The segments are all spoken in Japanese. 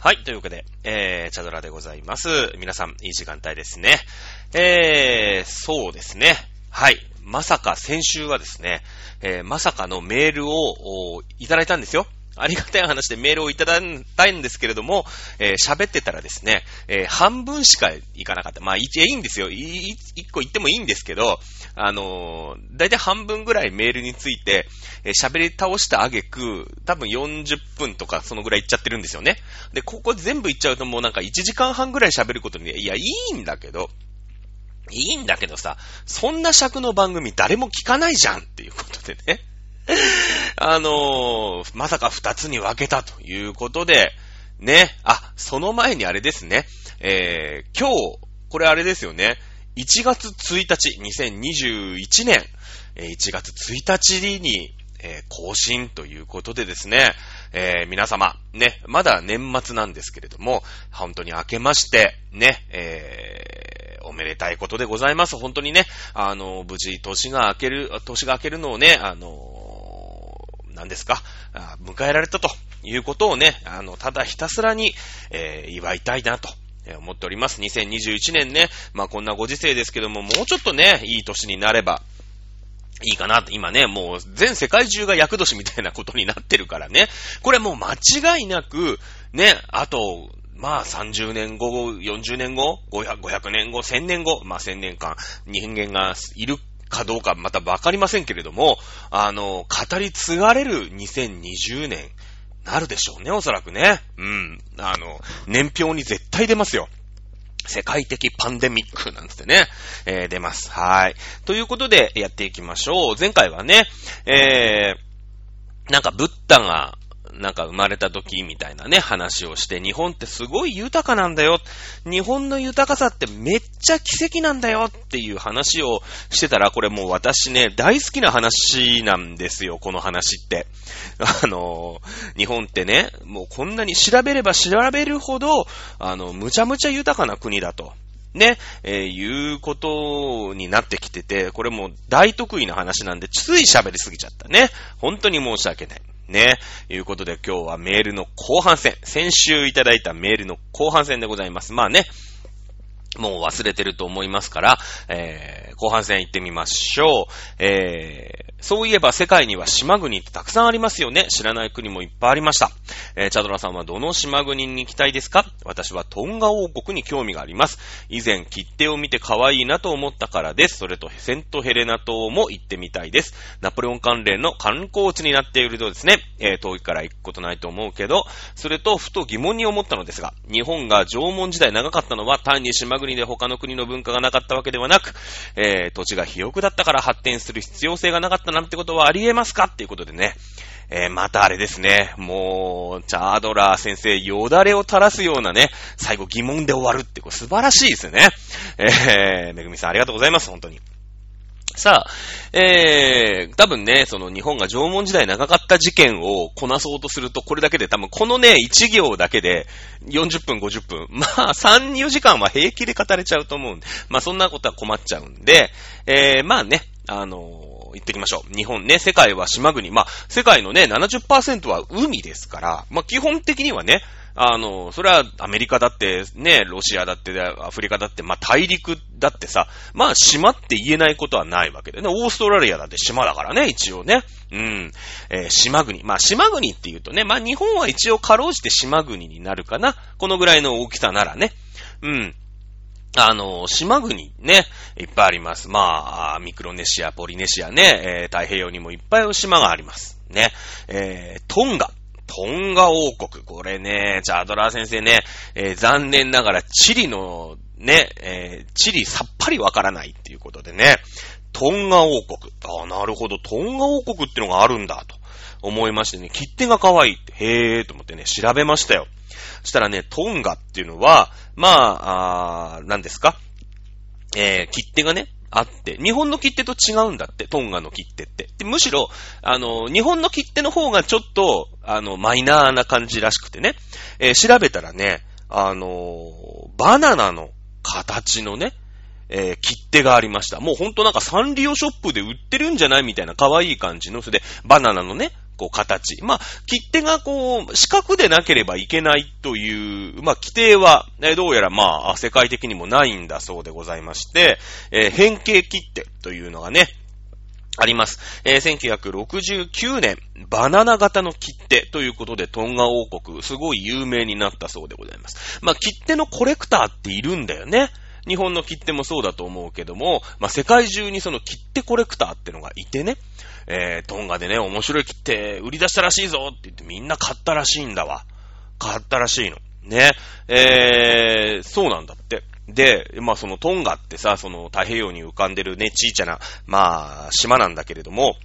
はい、というわけで、えー、チャドラでございます。皆さん、いい時間帯ですね。えー、そうですね。はい。まさか先週はですね、えー、まさかのメールをーいただいたんですよ。ありがたい話でメールをいただいたいんですけれども、えー、喋ってたらですね、えー、半分しかいかなかった。まあ、いいんですよ。一個言ってもいいんですけど、あのー、だいたい半分ぐらいメールについて、え喋り倒した挙句、多分40分とかそのぐらいいっちゃってるんですよね。で、ここ全部いっちゃうともうなんか1時間半ぐらい喋ることに、いや、いいんだけど、いいんだけどさ、そんな尺の番組誰も聞かないじゃんっていうことでね。あのー、まさか二つに分けたということで、ね、あ、その前にあれですね、えー、今日、これあれですよね、1月1日、2021年、1月1日に、えー、更新ということでですね、えー、皆様、ね、まだ年末なんですけれども、本当に明けまして、ね、えー、おめでたいことでございます。本当にね、あの、無事、年が明ける、年が明けるのをね、あの、何ですか、迎えられたということをね、あの、ただひたすらに、えー、祝いたいなと。思っております。2021年ね、まあこんなご時世ですけども、もうちょっとね、いい年になれば、いいかな。今ね、もう全世界中が役年みたいなことになってるからね。これもう間違いなく、ね、あと、まあ30年後、40年後、500, 500年後、1000年後、まあ1000年間人間がいるかどうかまたわかりませんけれども、あの、語り継がれる2020年、なるでしょうね、おそらくね。うん。あの、年表に絶対出ますよ。世界的パンデミックなんつってね、えー、出ます。はい。ということで、やっていきましょう。前回はね、えー、なんかブッダがなんか生まれた時みたいなね、話をして、日本ってすごい豊かなんだよ。日本の豊かさってめっちゃ奇跡なんだよっていう話をしてたら、これもう私ね、大好きな話なんですよ、この話って。あの、日本ってね、もうこんなに調べれば調べるほど、あの、むちゃむちゃ豊かな国だと。ね、えー、いうことになってきてて、これも大得意な話なんで、つい喋りすぎちゃったね。本当に申し訳ない。ね。いうことで今日はメールの後半戦。先週いただいたメールの後半戦でございます。まあね。もう忘れてると思いますから、えー、後半戦行ってみましょう。えー、そういえば世界には島国ってたくさんありますよね。知らない国もいっぱいありました。えー、チャドラさんはどの島国に行きたいですか？私はトンガ王国に興味があります。以前切手を見て可愛いなと思ったからです。それとセントヘレナ島も行ってみたいです。ナポレオン関連の観光地になっているとですね、えー、遠いから行くことないと思うけど、それとふと疑問に思ったのですが、日本が縄文時代長かったのは単に島国で他の国の文化がなかったわけではなく、えー、土地が肥沃だったから発展する必要性がなかったなんてことはありえますかっていうことでね。えー、またあれですね。もう、チャードラー先生、よだれを垂らすようなね、最後疑問で終わるって、これ素晴らしいですよね。えー、めぐみさんありがとうございます、本当に。さあ、えー、多分ね、その日本が縄文時代長かった事件をこなそうとすると、これだけで多分このね、1行だけで40分、50分、まあ3、4時間は平気で語れちゃうと思うんで、まあそんなことは困っちゃうんで、えー、まあね、あの言ってきましょう。日本ね、世界は島国。まあ、世界のね、70%は海ですから、まあ、基本的にはね、あの、それはアメリカだって、ね、ロシアだって、アフリカだって、まあ、大陸だってさ、まあ、島って言えないことはないわけでね。オーストラリアだって島だからね、一応ね。うん。えー、島国。まあ、島国って言うとね、まあ、日本は一応かろうじて島国になるかな。このぐらいの大きさならね。うん。あの、島国ね、いっぱいあります。まあ、ミクロネシア、ポリネシアね、えー、太平洋にもいっぱい島があります。ね。えー、トンガ。トンガ王国。これね、ジャードラー先生ね、えー、残念ながらチリのね、えー、チリさっぱりわからないっていうことでね、トンガ王国。ああ、なるほど、トンガ王国ってのがあるんだ、と思いましてね、切手が可愛いって、へーと思ってね、調べましたよ。そしたらね、トンガっていうのは、まあ、あ何ですか？えー、切手がね、あって、日本の切手と違うんだって、トンガの切手って。でむしろ、あの、日本の切手の方がちょっと、あの、マイナーな感じらしくてね、えー、調べたらね、あのバナナの形のね、えー、切手がありました。もうほんとなんかサンリオショップで売ってるんじゃないみたいな可愛い感じの、それで、バナナのね、こう、形。まあ、切手がこう、四角でなければいけないという、まあ、規定は、えどうやらまあ、世界的にもないんだそうでございまして、えー、変形切手というのがね、あります。えー、1969年、バナナ型の切手ということで、トンガ王国、すごい有名になったそうでございます。まあ、切手のコレクターっているんだよね。日本の切手もそうだと思うけども、まあ、世界中にその切手コレクターってのがいてね、えー、トンガでね、面白い切手売り出したらしいぞって言ってみんな買ったらしいんだわ。買ったらしいの。ね。えー、そうなんだって。で、まあそのトンガってさ、その太平洋に浮かんでるね、ちいちゃな、まあ、島なんだけれども、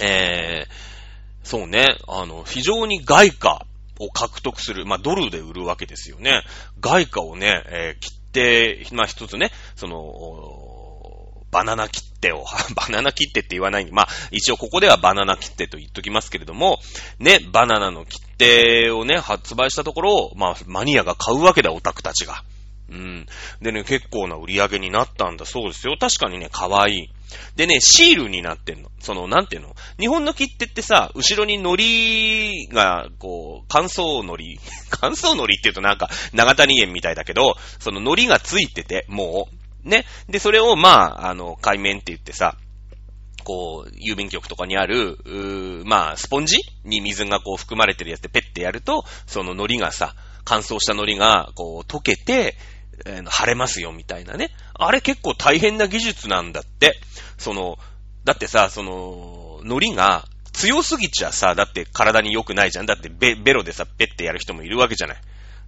えー、そうね、あの、非常に外貨を獲得する、まあドルで売るわけですよね。外貨をね、えー、切手、まあ一つね、その、バナナ切手を、バナナ切手って言わないまあ一応ここではバナナ切手と言っときますけれども、ね、バナナの切手をね、発売したところを、まあマニアが買うわけだ、オタクたちが。うん。でね、結構な売り上げになったんだそうですよ。確かにね、可愛い。でね、シールになってんの。その、なんていうの？日本の切手ってさ、後ろに糊が、こう、乾燥糊 乾燥糊って言うとなんか、長谷園みたいだけど、その糊がついてて、もう、ね。で、それを、まあ、あの、海面って言ってさ、こう、郵便局とかにある、うーまあ、スポンジに水がこう含まれてるやつでペッてやると、その糊がさ、乾燥した糊が、こう、溶けて、えー、晴れますよ、みたいなね。あれ結構大変な技術なんだって。その、だってさ、その、糊が強すぎちゃさ、だって体に良くないじゃん。だってベベロでさ、ペッてやる人もいるわけじゃない。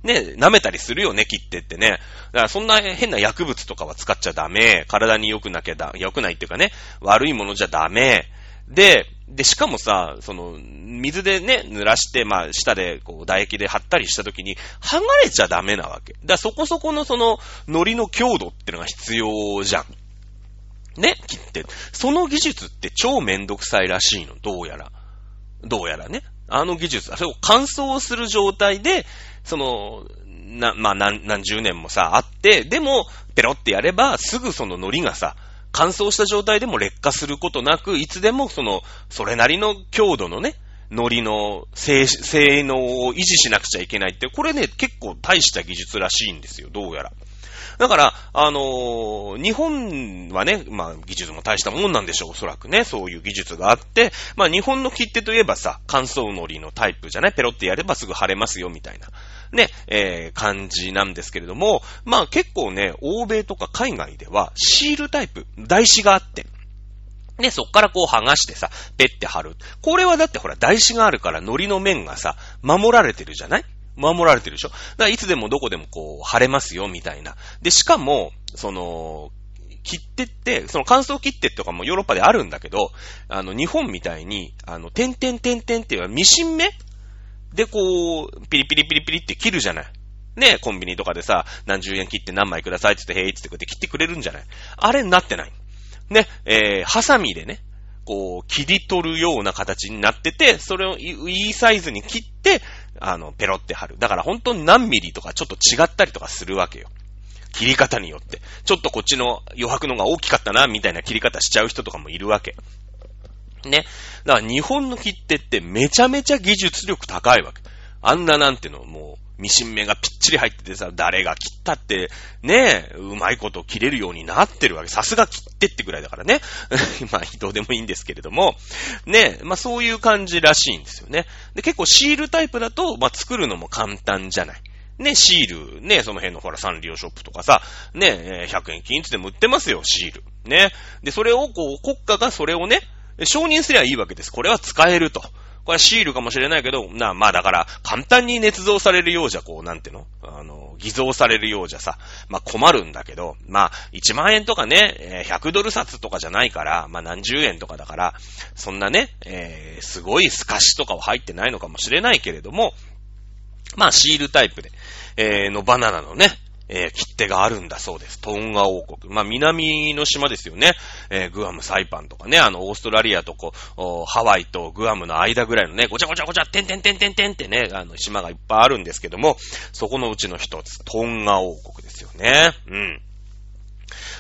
ね、舐めたりするよね、切ってってね。だからそんな変な薬物とかは使っちゃダメ。体に良くなきゃだ、良くないっていうかね、悪いものじゃダメ。で、で、しかもさ、その、水でね、濡らして、まあ、下で、こう、唾液で貼ったりした時に、剥がれちゃダメなわけ。だからそこそこのその、糊の強度ってのが必要じゃん。ね、切って。その技術って超めんどくさいらしいの、どうやら。どうやらね。あの技術、それを乾燥する状態で、その、な、まあ、何、何十年もさ、あって、でも、ペロってやれば、すぐその糊がさ、乾燥した状態でも劣化することなく、いつでもその、それなりの強度のね、ノリの性性能を維持しなくちゃいけないって、これね、結構大した技術らしいんですよ、どうやら。だから、あのー、日本はね、まあ、技術も大したもんなんでしょう、おそらくね。そういう技術があって、まあ、日本の切手といえばさ、乾燥のりのタイプじゃない？ペロってやればすぐ貼れますよ、みたいな。ね、えー、感じなんですけれども、まあ結構ね、欧米とか海外ではシールタイプ、台紙があって、で、そっからこう剥がしてさ、ペッて貼る。これはだってほら、台紙があるから糊の面がさ、守られてるじゃない？守られてるでしょ？だからいつでもどこでもこう、貼れますよ、みたいな。で、しかも、その、切手って、その乾燥切手とかもヨーロッパであるんだけど、あの、日本みたいに、あの、点々点々っていうのはミシン目で、こう、ピリピリピリピリって切るじゃない。ね、コンビニとかでさ、何十円切って何枚くださいって言って、へいってこうやって切ってくれるんじゃないあれになってない。ね、えー、ハサミでね、こう、切り取るような形になってて、それをいいサイズに切って、あの、ペロって貼る。だから本当に何ミリとかちょっと違ったりとかするわけよ。切り方によって。ちょっとこっちの余白のが大きかったな、みたいな切り方しちゃう人とかもいるわけ。ね。だから日本の切手ってめちゃめちゃ技術力高いわけ。あんななんてのもう、ミシン目がぴっちり入っててさ、誰が切ったって、ねえ、うまいこと切れるようになってるわけ。さすが切ってってぐらいだからね。まあ、どうでもいいんですけれども、ねえ、まあそういう感じらしいんですよね。で、結構シールタイプだと、まあ作るのも簡単じゃない。ね、シール、ね、その辺のほら、サンリオショップとかさ、ねえ、100円均一でも売ってますよ、シール。ね。で、それをこう、国家がそれをね、承認すりゃいいわけです。これは使えると。これはシールかもしれないけど、な、まあだから、簡単に捏造されるようじゃ、こう、なんていうの？あの、偽造されるようじゃさ、まあ困るんだけど、まあ、1万円とかね、100ドル札とかじゃないから、まあ何十円とかだから、そんなね、えー、すごい透かしとかは入ってないのかもしれないけれども、まあシールタイプで、えー、のバナナのね、えー、切手があるんだそうです。トンガ王国。まあ、南の島ですよね。えー、グアム、サイパンとかね、あの、オーストラリアとこう、ハワイとグアムの間ぐらいのね、ごちゃごちゃごちゃ、てんてんてんてんてんってね、あの、島がいっぱいあるんですけども、そこのうちの一つ、トンガ王国ですよね。うん。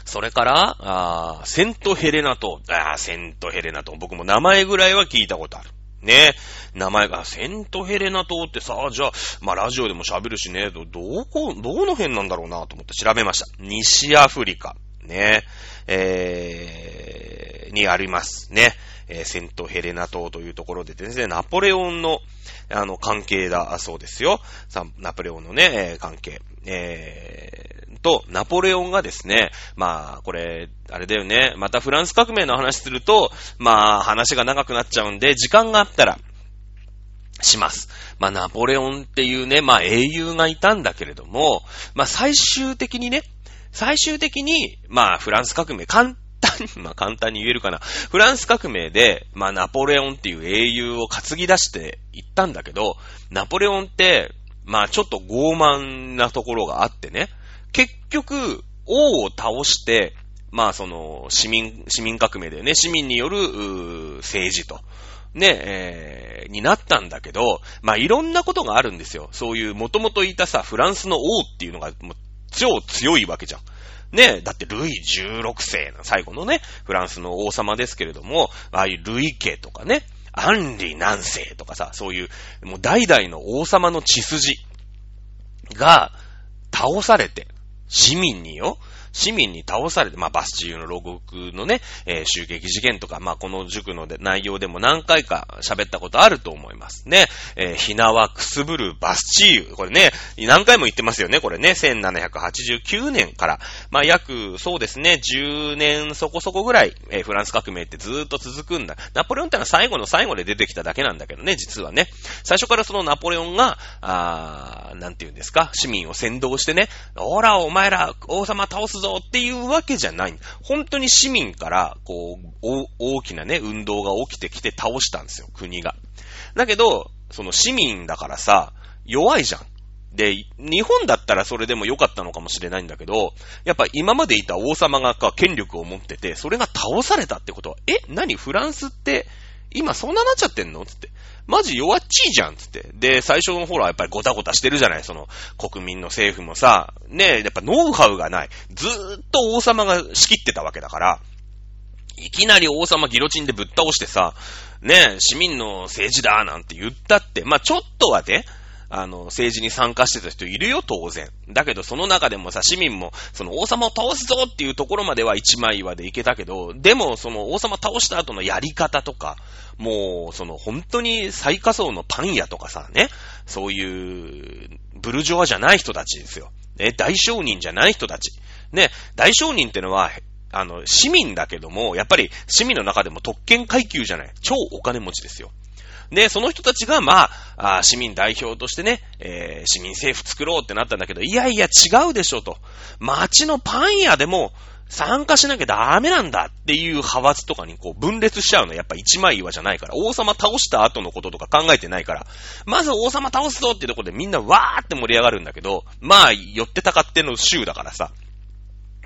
それから、あセントヘレナ島。あセントヘレナ島。僕も名前ぐらいは聞いたことある。ねえ。名前がセントヘレナ島ってさ、じゃあ、まあラジオでも喋るしね、ど、どこ、どの辺なんだろうなと思って調べました。西アフリカ。ね。ええー、にありますね。えー、セントヘレナ島というところでですね、ナポレオンの、あの、関係だそうですよ。ナポレオンのね、えー、関係。えー、と、ナポレオンがですね、まあ、これ、あれだよね、またフランス革命の話すると、まあ、話が長くなっちゃうんで、時間があったら、します。まあ、ナポレオンっていうね、まあ、英雄がいたんだけれども、まあ、最終的にね、最終的に、まあ、フランス革命、簡単に、まあ、簡単に言えるかな。フランス革命で、まあ、ナポレオンっていう英雄を担ぎ出していったんだけど、ナポレオンって、まあ、ちょっと傲慢なところがあってね、結局、王を倒して、まあ、その、市民、市民革命だよね。市民による、政治と。ね、えー、になったんだけど、まあ、いろんなことがあるんですよ。そういう、もともといたさ、フランスの王っていうのが、もう、超強いわけじゃん。ね、だってルイ16世の最後のね、フランスの王様ですけれども、ああいうルイ家とかね、アンリ何世とかさ、そういう、もう代々の王様の血筋が倒されて、市民によ、市民に倒されて、まあ、バスチーユの牢獄のね、えー、襲撃事件とか、まあ、この塾の内容でも何回か喋ったことあると思いますね。えー、ひなわくすぶるバスチーユ。これね、何回も言ってますよね、これね。1789年から、まあ、約、そうですね、10年そこそこぐらい、えー、フランス革命ってずーっと続くんだ。ナポレオンってのは最後の最後で出てきただけなんだけどね、実はね。最初からそのナポレオンが、あー、なんて言うんですか、市民を先導してね、ほら、お前ら、王様倒すぞっていうわけじゃない。本当に市民から、こう、大きなね、運動が起きてきて倒したんですよ、国が。だけど、その市民だからさ、弱いじゃん。で、日本だったらそれでも良かったのかもしれないんだけど、やっぱ今までいた王様が権力を持ってて、それが倒されたってことは、え何？フランスって、今そんななっちゃってんの？つって。マジ弱っちいじゃんつって。で、最初の頃はやっぱりゴタゴタしてるじゃないその、国民の政府もさ、ねやっぱノウハウがない。ずーっと王様が仕切ってたわけだから、いきなり王様ギロチンでぶっ倒してさ、ね市民の政治だなんて言ったって、まあちょっとはね、あの、政治に参加してた人いるよ、当然。だけど、その中でもさ、市民も、その王様を倒すぞっていうところまでは一枚岩でいけたけど、でも、その王様倒した後のやり方とか、もう、その本当に最下層のパン屋とかさ、ね、そういう、ブルジョワじゃない人たちですよ。ね、大商人じゃない人たち。ね、大商人ってのは、あの、市民だけども、やっぱり市民の中でも特権階級じゃない。超お金持ちですよ。で、その人たちが、まあ、あ市民代表としてね、えー、市民政府作ろうってなったんだけど、いやいや違うでしょと。街のパン屋でも参加しなきゃダメなんだっていう派閥とかにこう分裂しちゃうの。やっぱ一枚岩じゃないから。王様倒した後のこととか考えてないから。まず王様倒すぞっていうところでみんなわーって盛り上がるんだけど、まあ、寄ってたかっての州だからさ。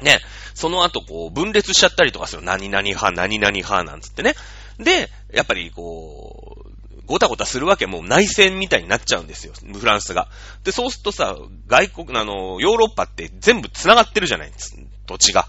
ね、その後こう分裂しちゃったりとかする。何々派、何々派なんつってね。で、やっぱりこう、ごたごたするわけもう内戦みたいになっちゃうんですよ。フランスが。で、そうするとさ、外国、あの、ヨーロッパって全部繋がってるじゃないです土地が。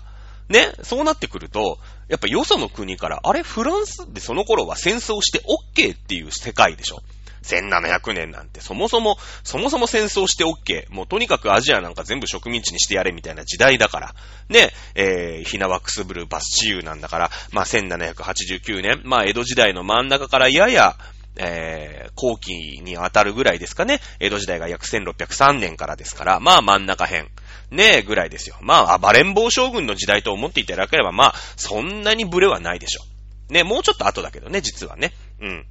ね、そうなってくると、やっぱよその国から、あれフランスってその頃は戦争して OK っていう世界でしょ。1700年なんて、そもそも、そもそも戦争して OK。もうとにかくアジアなんか全部植民地にしてやれみたいな時代だから。ね、えー、ひなわくすぶるバスチユーなんだから、まあ1789年、まあ江戸時代の真ん中からやや、えー、後期に当たるぐらいですかね。江戸時代が約1603年からですから、まあ真ん中辺。ねえ、ぐらいですよ。まあ、暴れん坊将軍の時代と思っていただければ、まあ、そんなにブレはないでしょう。ね、もうちょっと後だけどね、実はね。うん。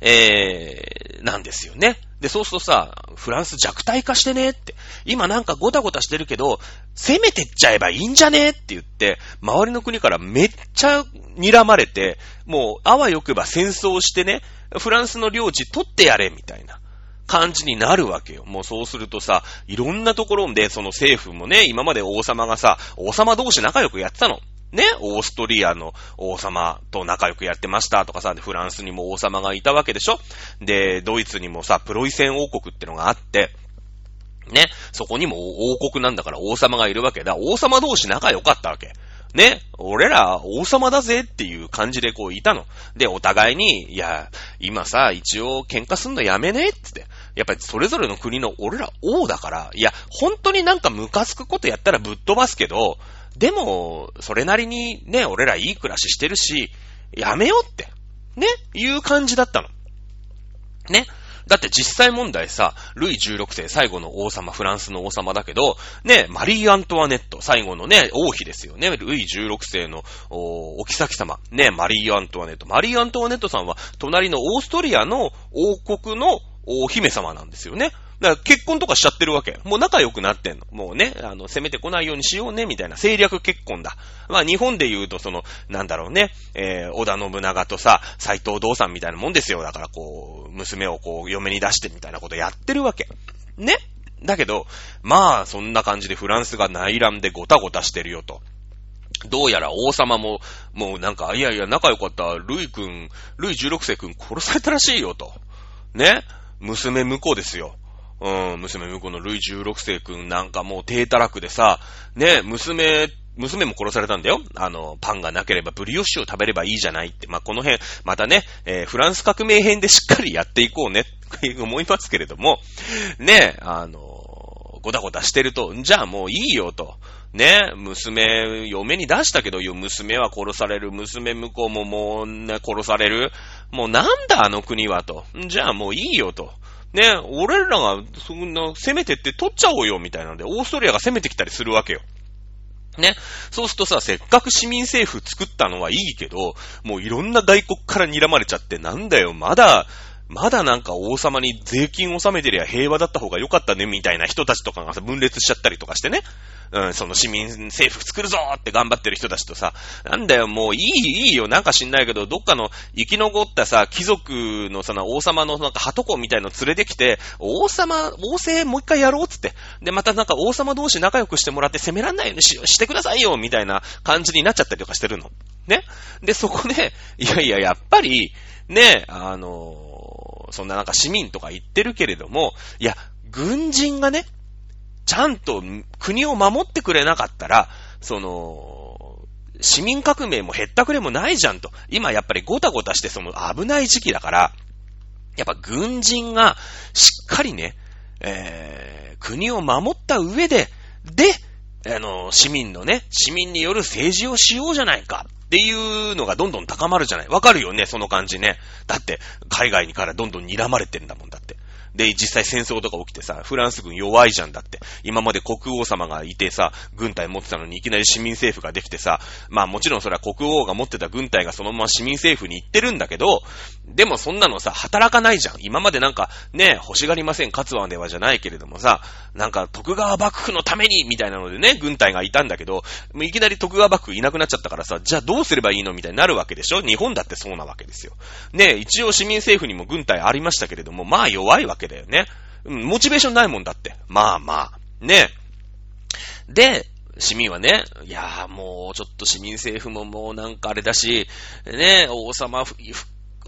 えー、なんですよね。で、そうするとさ、フランス弱体化してねって。今なんかゴタゴタしてるけど、攻めてっちゃえばいいんじゃねって言って、周りの国からめっちゃ睨まれて、もう、あわよくば戦争してね、フランスの領地取ってやれみたいな。感じになるわけよ。もうそうするとさ、いろんなところで、その政府もね、今まで王様がさ、王様同士仲良くやってたの。ね、オーストリアの王様と仲良くやってましたとかさ、フランスにも王様がいたわけでしょで、ドイツにもさ、プロイセン王国ってのがあって、ね、そこにも王国なんだから王様がいるわけだ。王様同士仲良かったわけ。ね、俺ら王様だぜっていう感じでこういたの。で、お互いに、いや、今さ、一応喧嘩すんのやめねって。やっぱりそれぞれの国の俺ら王だから、いや、本当になんかムカつくことやったらぶっ飛ばすけど、でも、それなりにね、俺らいい暮らししてるし、やめようって、ね、いう感じだったの。ね？だって実際問題さ、ルイ16世最後の王様、フランスの王様だけど、ね、マリー・アントワネット、最後のね、王妃ですよね。ルイ16世のお、お妃様、ね、マリー・アントワネット。マリー・アントワネットさんは、隣のオーストリアの王国のお姫様なんですよね。だから結婚とかしちゃってるわけ。もう仲良くなってんの。もうね、あの、攻めてこないようにしようね、みたいな政略結婚だ。まあ日本で言うとその、なんだろうね、えー、織田信長とさ、斎藤道さんみたいなもんですよ。だからこう、娘をこう、嫁に出してみたいなことやってるわけ。ね？だけど、まあ、そんな感じでフランスが内乱でごたごたしてるよと。どうやら王様も、もうなんか、いやいや、仲良かったルイ君、ルイ16世君殺されたらしいよと。ね？娘婿ですよ。うん、娘婿のルイ16世君なんかもう低たらくでさ、ね、娘、娘も殺されたんだよ。あの、パンがなければブリオッシュを食べればいいじゃないって。まあ、この辺、またね、えー、フランス革命編でしっかりやっていこうね、っ て思いますけれども、ね、あの、ごたごたしてると、じゃあもういいよと。ね、娘、嫁に出したけど、娘は殺される、娘向こうももうね、殺される。もうなんだあの国はと。じゃあもういいよと。ね、俺らが、そんな、攻めてって取っちゃおうよ、みたいなんで、オーストリアが攻めてきたりするわけよ。ね。そうするとさ、せっかく市民政府作ったのはいいけど、もういろんな外国から睨まれちゃって、なんだよ、まだ、まだなんか王様に税金納めてりゃ平和だった方が良かったね、みたいな人たちとかがさ、分裂しちゃったりとかしてね。うん、その市民政府作るぞって頑張ってる人たちとさ、なんだよ、もういい、いいよ、なんか知んないけど、どっかの生き残ったさ、貴族のその王様のなんか鳩子みたいの連れてきて、王様、王政もう一回やろうっつって。で、またなんか王様同士仲良くしてもらって攻めらんないようにししてくださいよ、みたいな感じになっちゃったりとかしてるの。ね。で、そこで、いやいや、やっぱり、ね、あのそんななんか市民とか言ってるけれども、いや、軍人がね、ちゃんと国を守ってくれなかったら、その、市民革命も減ったくれもないじゃんと。今やっぱりゴタゴタしてその危ない時期だから、やっぱ軍人がしっかりね、えー、国を守った上で、で、あの、市民のね、市民による政治をしようじゃないか。っていうのがどんどん高まるじゃない。わかるよね、その感じね。だって、海外にからどんどん睨まれてんだもんだって。で、実際戦争とか起きてさ、フランス軍弱いじゃんだって。今まで国王様がいてさ、軍隊持ってたのにいきなり市民政府ができてさ、まあもちろんそれは国王が持ってた軍隊がそのまま市民政府に行ってるんだけど、でもそんなのさ、働かないじゃん。今までなんか、ね、欲しがりません、勝つわではじゃないけれどもさ、なんか徳川幕府のために、みたいなのでね、軍隊がいたんだけど、もういきなり徳川幕府いなくなっちゃったからさ、じゃあどうすればいいのみたいになるわけでしょ？日本だってそうなわけですよ。ね、一応市民政府にも軍隊ありましたけれども、まあ弱いわけだよね。うん、モチベーションないもんだって。まあまあ。ね。で、市民はね、いやーもうちょっと市民政府ももうなんかあれだし、ね、王様、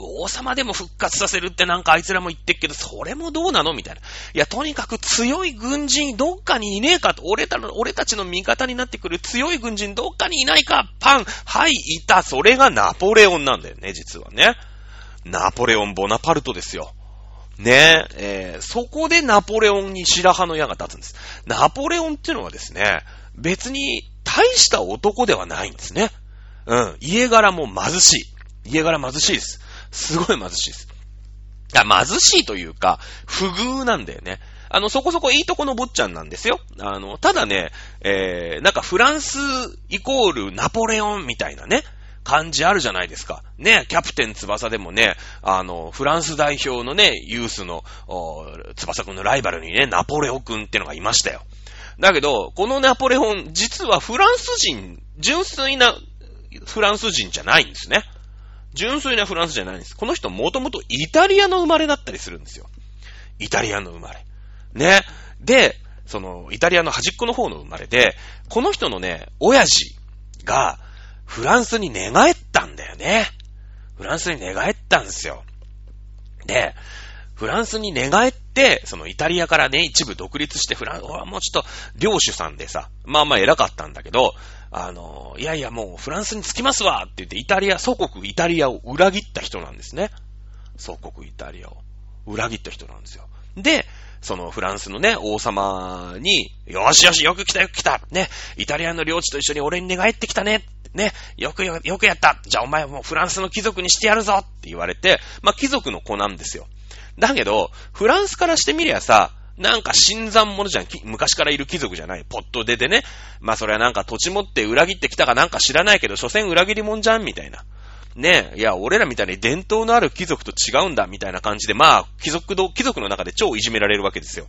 王様でも復活させるってなんかあいつらも言ってっけど、それもどうなのみたいな。いや、とにかく強い軍人どっかにいねえかと、俺た、俺たちの味方になってくる強い軍人どっかにいないかパンはい、いたそれがナポレオンなんだよね、実はね。ナポレオン・ボナパルトですよ。ねえ、ー、そこでナポレオンに白羽の矢が立つんです。ナポレオンっていうのはですね、別に大した男ではないんですね。うん。家柄も貧しい。家柄貧しいです。すごい貧しいです。あ、貧しいというか、不遇なんだよね。あの、そこそこいいとこの坊ちゃんなんですよ。あの、ただね、えー、なんかフランスイコールナポレオンみたいなね、感じあるじゃないですか。ね、キャプテン翼でもね、あの、フランス代表のね、ユースの、翼くんのライバルにね、ナポレオくんってのがいましたよ。だけど、このナポレオン、実はフランス人、純粋なフランス人じゃないんですね。純粋なフランスじゃないんです。この人もともとイタリアの生まれだったりするんですよ。イタリアの生まれ。ね。で、その、イタリアの端っこの方の生まれで、この人のね、親父が、フランスに寝返ったんだよね。フランスに寝返ったんですよ。で、フランスに寝返って、そのイタリアからね、一部独立してフランス、はもうちょっと領主さんでさ、まあまあ偉かったんだけど、あの、いやいやもうフランスに着きますわって言ってイタリア、祖国イタリアを裏切った人なんですね。祖国イタリアを裏切った人なんですよ。で、そのフランスのね、王様に、よしよし、よく来たよく来たね、イタリアの領地と一緒に俺に寝返ってきたねね、よくよ、よくやったじゃあお前はもうフランスの貴族にしてやるぞって言われて、まあ貴族の子なんですよ。だけど、フランスからしてみりゃさ、なんか新参者じゃん。昔からいる貴族じゃない。ポット出てね。まあそれはなんか土地持って裏切ってきたかなんか知らないけど、所詮裏切り者じゃんみたいな。ねえ、いや、俺らみたいに伝統のある貴族と違うんだ、みたいな感じで、まあ、貴族貴族の中で超いじめられるわけですよ。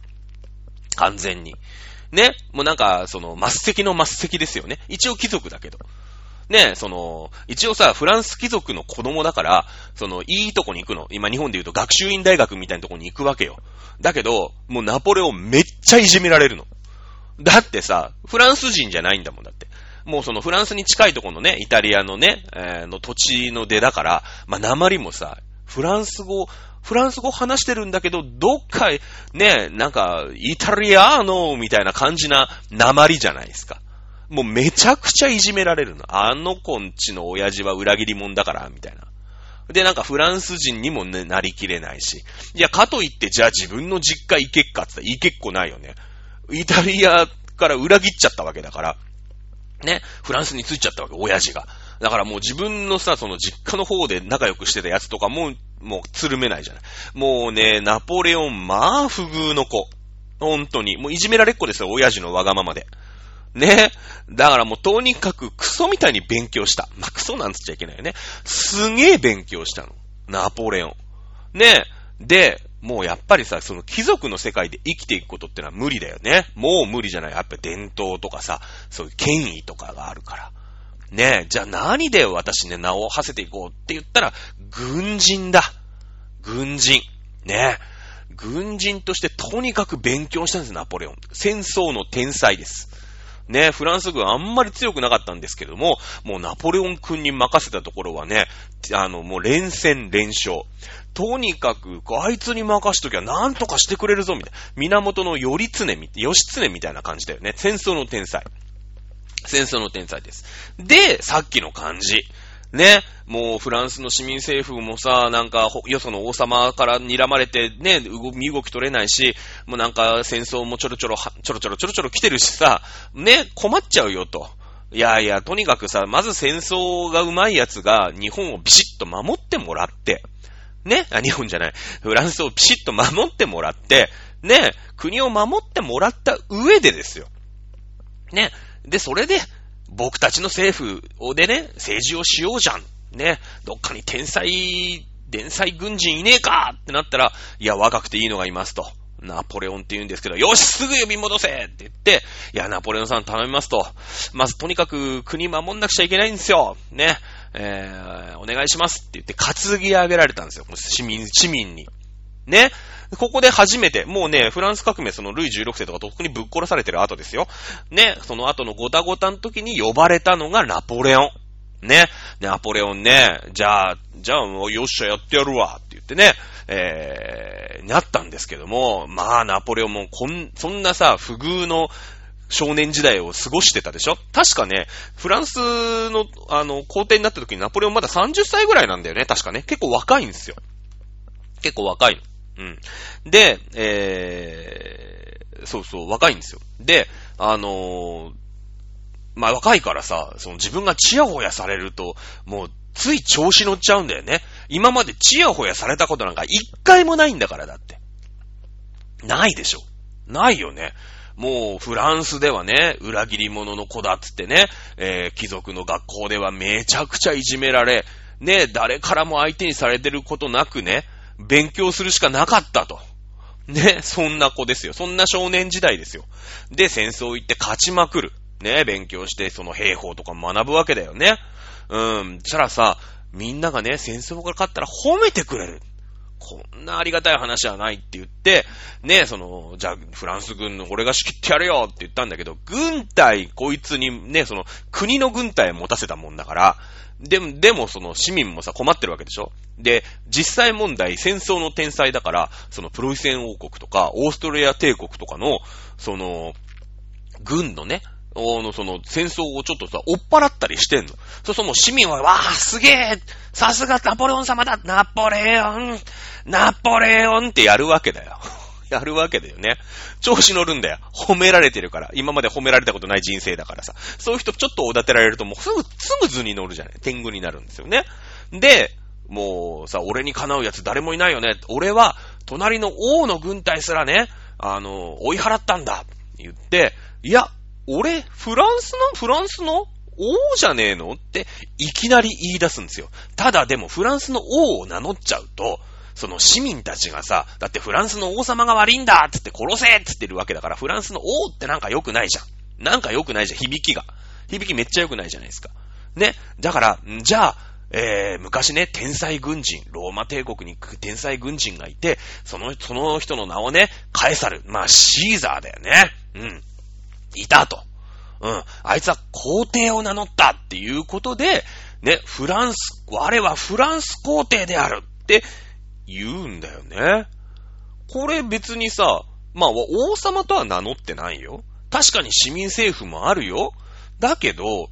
完全に。ね、もうなんか、その、末席の末席ですよね。一応貴族だけど。ね、その、一応さ、フランス貴族の子供だから、その、いいとこに行くの。今日本で言うと学習院大学みたいなとこに行くわけよ。だけど、もうナポレオンめっちゃいじめられるの。だってさ、フランス人じゃないんだもんだって。もうそのフランスに近いとこのね、イタリアのね、えー、の土地の出だから、まあ、鉛もさ、フランス語、フランス語話してるんだけど、どっか、ね、なんか、イタリアーノみたいな感じな鉛じゃないですか。もうめちゃくちゃいじめられるの。あの子んちの親父は裏切り者だから、みたいな。で、なんかフランス人にもね、なりきれないし。いや、かといって、じゃあ自分の実家行けっかって言ったら行けっこないよね。イタリアから裏切っちゃったわけだから。ね、フランスに着いちゃったわけ、親父が。だからもう自分のさ、その実家の方で仲良くしてたやつとかも、もうつるめないじゃない。もうね、ナポレオン、まあ、不遇の子。本当に。もういじめられっ子ですよ、親父のわがままで。ね。だからもうとにかくクソみたいに勉強した。まあ、クソなんつっちゃいけないよね。すげえ勉強したの。ナポレオン。ね。で、もうやっぱりさ、その貴族の世界で生きていくことってのは無理だよね。もう無理じゃない。やっぱ伝統とかさ、そういう権威とかがあるから。ねえ、じゃあ何で私ね、名を馳せていこうって言ったら、軍人だ。軍人。ねえ。軍人としてとにかく勉強したんです、ナポレオン。戦争の天才です。ね、フランス軍あんまり強くなかったんですけども、もうナポレオン君に任せたところはね、あの、もう連戦連勝。とにかく、あいつに任しときゃなんとかしてくれるぞ、みたいな。源の頼常、義経みたいな感じだよね。戦争の天才。戦争の天才です。で、さっきの感じ。ね、もうフランスの市民政府もさ、なんか、よその王様から睨まれてね、身動き取れないし、もうなんか戦争もちょろちょろ、ちょろちょろちょろちょろ来てるしさ、ね、困っちゃうよと。いやいや、とにかくさ、まず戦争が上手い奴が日本をビシッと守ってもらって、ね、あ、日本じゃない、フランスをビシッと守ってもらって、ね、国を守ってもらった上でですよ。ね、で、それで、僕たちの政府をでね、政治をしようじゃん。ね、どっかに天才、天才軍人いねえかってなったら、いや、若くていいのがいますと。ナポレオンって言うんですけど、よし、すぐ呼び戻せって言って、いや、ナポレオンさん頼みますと。まず、とにかく国守んなくちゃいけないんですよ。ね。えー、お願いしますって言って、担ぎ上げられたんですよ。市民、市民に。ね。ここで初めて、もうね、フランス革命そのルイ16世とかとっくにぶっ殺されてる後ですよ。ね、その後のごたごたの時に呼ばれたのがナポレオン。ね、ナポレオンね、じゃあ、じゃあよっしゃやってやるわって言ってね、えー、なったんですけども、まあナポレオンもこん、そんなさ、不遇の少年時代を過ごしてたでしょ確かね、フランスの、あの、皇帝になった時にナポレオンまだ30歳ぐらいなんだよね、確かね。結構若いんですよ。結構若いの。うん。で、えー、そうそう、若いんですよ。で、あのー、まあ、若いからさ、その自分がチヤホヤされると、もう、つい調子乗っちゃうんだよね。今までチヤホヤされたことなんか一回もないんだから、だって。ないでしょ。ないよね。もう、フランスではね、裏切り者の子だっつってね、えー、貴族の学校ではめちゃくちゃいじめられ、ね、誰からも相手にされてることなくね、勉強するしかなかったと。ね、そんな子ですよ。そんな少年時代ですよ。で、戦争行って勝ちまくる。ね、勉強して、その兵法とか学ぶわけだよね。うん。そしたらさ、みんながね、戦争から勝ったら褒めてくれる。こんなありがたい話はないって言って、ね、その、じゃあ、フランス軍の俺が仕切ってやるよって言ったんだけど、軍隊、こいつにね、その、国の軍隊持たせたもんだから、でも、でもその市民もさ困ってるわけでしょ？で、実際問題戦争の天才だから、そのプロイセン王国とか、オーストリア帝国とかの、その、軍のね、あの、その、戦争をちょっとさ、追っ払ったりしてんの。そうするともう市民は、わあ、すげえさすがナポレオン様だナポレオンナポレオンってやるわけだよ。やるわけだよね。調子乗るんだよ。褒められてるから。今まで褒められたことない人生だからさ。そういう人ちょっとおだてられるともうすぐ、すぐ図に乗るじゃない。天狗になるんですよね。で、もうさ、俺にかなうやつ誰もいないよね。俺は、隣の王の軍隊すらね、あの、追い払ったんだ。言って、いや、俺、フランスの、フランスの王じゃねえの？って、いきなり言い出すんですよ。ただでも、フランスの王を名乗っちゃうと、その市民たちがさ、だってフランスの王様が悪いんだってって殺せって言ってるわけだから、フランスの王ってなんか良くないじゃん。なんか良くないじゃん、響きが。響きめっちゃ良くないじゃないですか。ね。だから、じゃあ、えー、昔ね、天才軍人、ローマ帝国に天才軍人がいて、その、その人の名をね、カエサル、まあ、シーザーだよね。うん。いたと。うん。あいつは皇帝を名乗ったっていうことで、ね、フランス、我はフランス皇帝であるって言うんだよね。これ別にさ、まあ、王様とは名乗ってないよ。確かに市民政府もあるよ。だけど、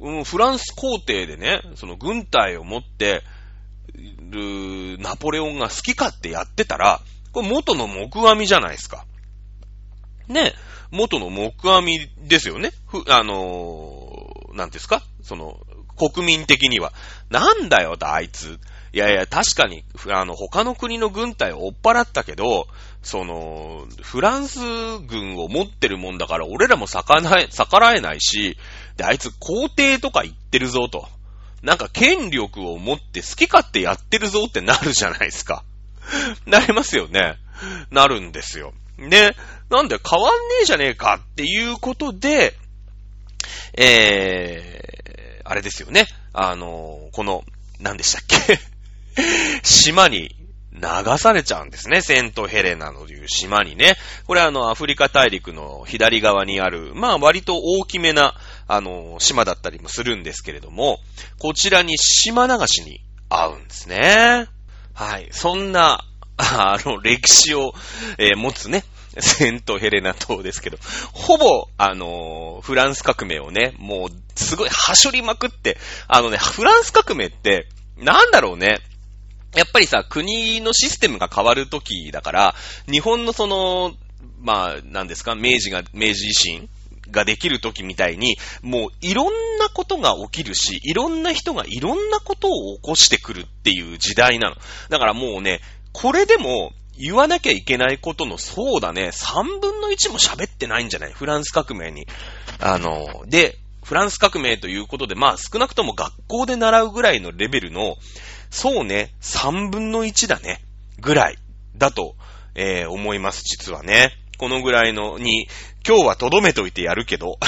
うん、フランス皇帝でね、その軍隊を持ってるナポレオンが好き勝手やってたら、これ元の木阿弥じゃないですか。ね、元の木阿弥ですよね。ふ、あのー、なんですか？その、国民的には。なんだよ、あいつ。いやいや、確かに、あの、他の国の軍隊を追っ払ったけど、その、フランス軍を持ってるもんだから、俺らも逆らえ、逆らえないし、で、あいつ皇帝とか言ってるぞと。なんか権力を持って好き勝手やってるぞってなるじゃないですか。なりますよね。なるんですよ。で、なんで変わんねえじゃねえかっていうことで、えー、あれですよね。あの、この、何でしたっけ？島に流されちゃうんですね。セントヘレナという島にね。これあの、アフリカ大陸の左側にある、まあ割と大きめな、あの、島だったりもするんですけれども、こちらに島流しに合うんですね。はい。そんな、あの、歴史を、えー、持つね、セントヘレナ島ですけど、ほぼ、あのフランス革命をね、もう、すごい、はしょりまくって、あのね、フランス革命って、なんだろうね、やっぱりさ、国のシステムが変わるときだから、日本のその、まあ、なんですか、明治が、明治維新ができるときみたいに、もういろんなことが起きるし、いろんな人がいろんなことを起こしてくるっていう時代なの。だからもうね、これでも言わなきゃいけないことの、そうだね、3分の1も喋ってないんじゃない？フランス革命に。あの、で、フランス革命ということで、まあ少なくとも学校で習うぐらいのレベルの、そうね、3分の1だね、ぐらいだと、えー、思います、実はね。このぐらいのに、今日は留めといてやるけど。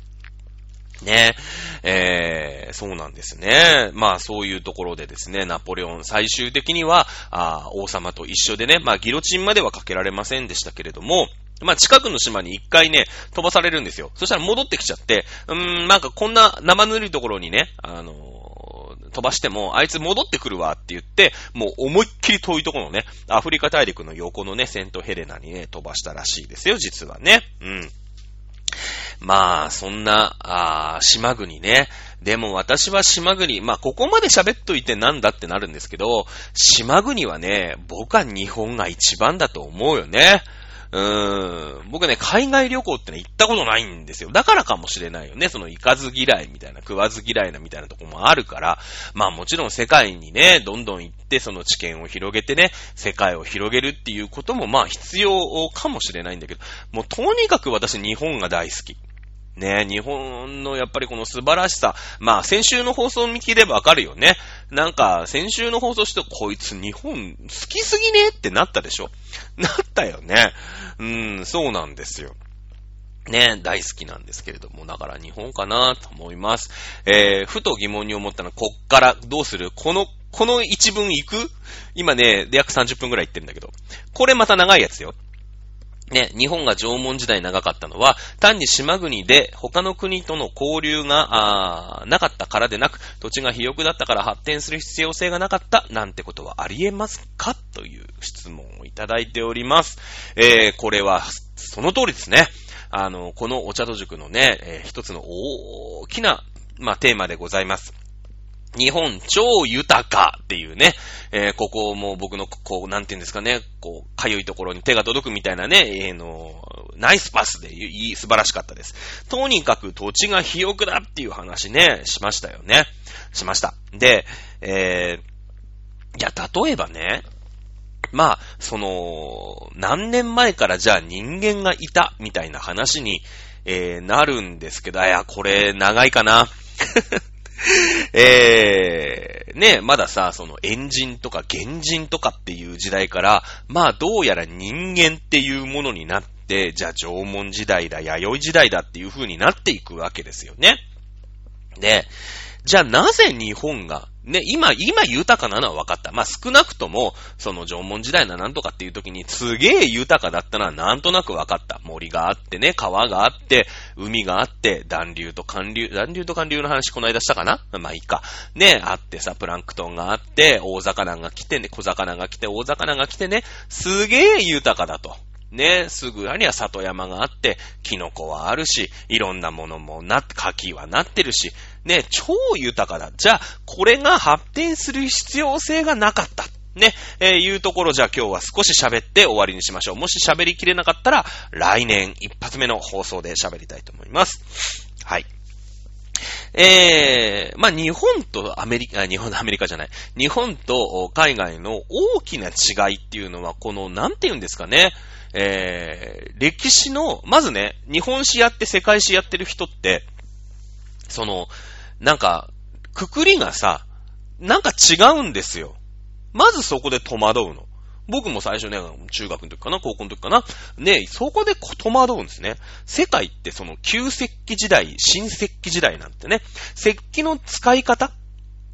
ねえー、そうなんですね。まあそういうところでですね、ナポレオン最終的には、あ王様と一緒でね、まあギロチンまではかけられませんでしたけれども、まあ近くの島に一回ね、飛ばされるんですよ。そしたら戻ってきちゃって、うーん、なんかこんな生ぬるいところにね、あの飛ばしても、あいつ戻ってくるわって言って、もう思いっきり遠いところのね、アフリカ大陸の横のね、セントヘレナにね、飛ばしたらしいですよ、実はね。うん。まあ、そんな、あ島国ね。でも私は島国、まあここまで喋っといてなんだってなるんですけど、島国はね、僕は日本が一番だと思うよね。うーん。僕ね、海外旅行ってね、行ったことないんですよ。だからかもしれないよね。その行かず嫌いみたいな、食わず嫌いなみたいなとこもあるから、まあもちろん世界にね、どんどん行って、その知見を広げてね、世界を広げるっていうこともまあ必要かもしれないんだけど、もうとにかく私日本が大好き。ね、日本のやっぱりこの素晴らしさ。まあ、先週の放送を見切ればわかるよね。なんか、先週の放送して、こいつ日本好きすぎねってなったでしょなったよね。うーん、そうなんですよ。ね、大好きなんですけれども、だから日本かなと思います。えー、ふと疑問に思ったのは、こっからどうする？この、この一文行く？今ね、約30分くらい行ってるんだけど。これまた長いやつよ。ね、日本が縄文時代長かったのは、単に島国で他の国との交流が、なかったからでなく、土地が肥沃だったから発展する必要性がなかった、なんてことはありえますか？という質問をいただいております。えー、これは、その通りですね。あの、このお茶と塾のね、えー、一つの大きな、まあ、テーマでございます。日本超豊かっていうね、えー、ここも僕の、こう、なんていうんですかね、こう、かゆいところに手が届くみたいなね、えー、の、ナイスパスでいい、素晴らしかったです。とにかく土地が肥沃だっていう話ね、しましたよね。しました。で、えー、いや、例えばね、まあ、その、何年前からじゃあ人間がいたみたいな話に、えー、なるんですけど、いや、これ長いかな。えー、ね、まださ、そのエ人とか原人とかっていう時代から、まあどうやら人間っていうものになって、じゃあ縄文時代だ、弥生時代だっていう風になっていくわけですよね。で、じゃあなぜ日本がね、今、今豊かなのは分かった。まあ、少なくとも、その縄文時代のなんとかっていう時にすげえ豊かだったのはなんとなく分かった。森があってね、川があって、海があって、暖流と寒流、暖流と寒流の話この間したかな？まあいいか。ね、あってさ、プランクトンがあって、大魚が来てね、小魚が来て、大魚が来てね、すげえ豊かだと。ね、すぐには里山があって、キノコはあるし、いろんなものもな、柿はなってるし、ね、超豊かだ。じゃあ、これが発展する必要性がなかった。ね、えー、いうところじゃあ今日は少し喋って終わりにしましょう。もし喋りきれなかったら、来年一発目の放送で喋りたいと思います。はい。えー、まあ、日本とアメリカ、日本とアメリカじゃない。日本と海外の大きな違いっていうのは、この、なんて言うんですかね。えー、歴史の、まずね、日本史やって世界史やってる人って、その、なんか、くくりがさ、なんか違うんですよ。まずそこで戸惑うの。僕も最初ね、中学の時かな、高校の時かな。ね、そこで戸惑うんですね。世界ってその旧石器時代、新石器時代なんてね、石器の使い方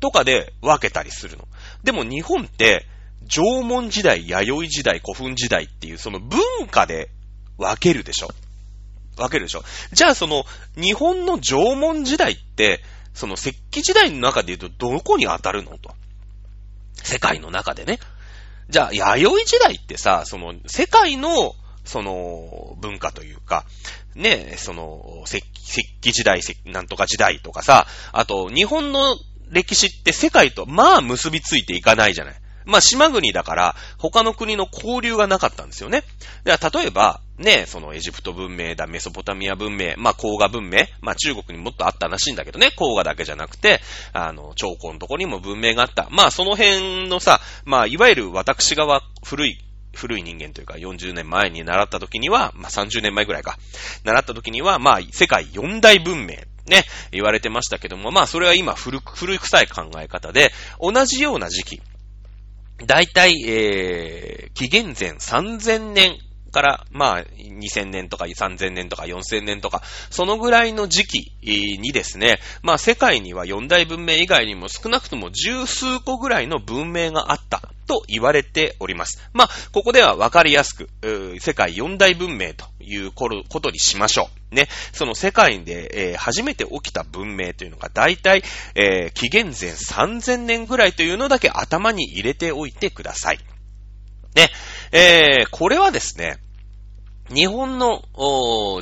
とかで分けたりするの。でも日本って、縄文時代、弥生時代、古墳時代っていうその文化で分けるでしょ。分けでしょ。じゃあその、日本の縄文時代って、その石器時代の中で言うとどこに当たるのと。世界の中でね。じゃあ、弥生時代ってさ、その、世界の、その、文化というか、ね、その、石器時代、なんとか時代とかさ、あと、日本の歴史って世界と、まあ結びついていかないじゃない。まあ、島国だから、他の国の交流がなかったんですよね。だから例えば、ね、そのエジプト文明だ、メソポタミア文明、まあ、黄河文明、まあ、中国にもっとあったらしいんだけどね、黄河だけじゃなくて、あの、長江のとこにも文明があった。まあ、その辺のさ、まあ、いわゆる私側、古い古い人間というか40年前に習った時には、まあ、30年前ぐらいか、習った時には、まあ、世界四大文明、ね、言われてましたけども、まあ、それは今古く、古臭い考え方で、同じような時期、大体、えー、紀元前3000年から、まあ、2000年とか3000年とか4000年とか、そのぐらいの時期にですね、まあ世界には四大文明以外にも少なくとも十数個ぐらいの文明があったと言われております。まあ、ここではわかりやすく、世界四大文明ということにしましょう。ね、その世界で、えー、初めて起きた文明というのが大体、えー、紀元前3000年ぐらいというのだけ頭に入れておいてください。ね、えー、これはですね、日本の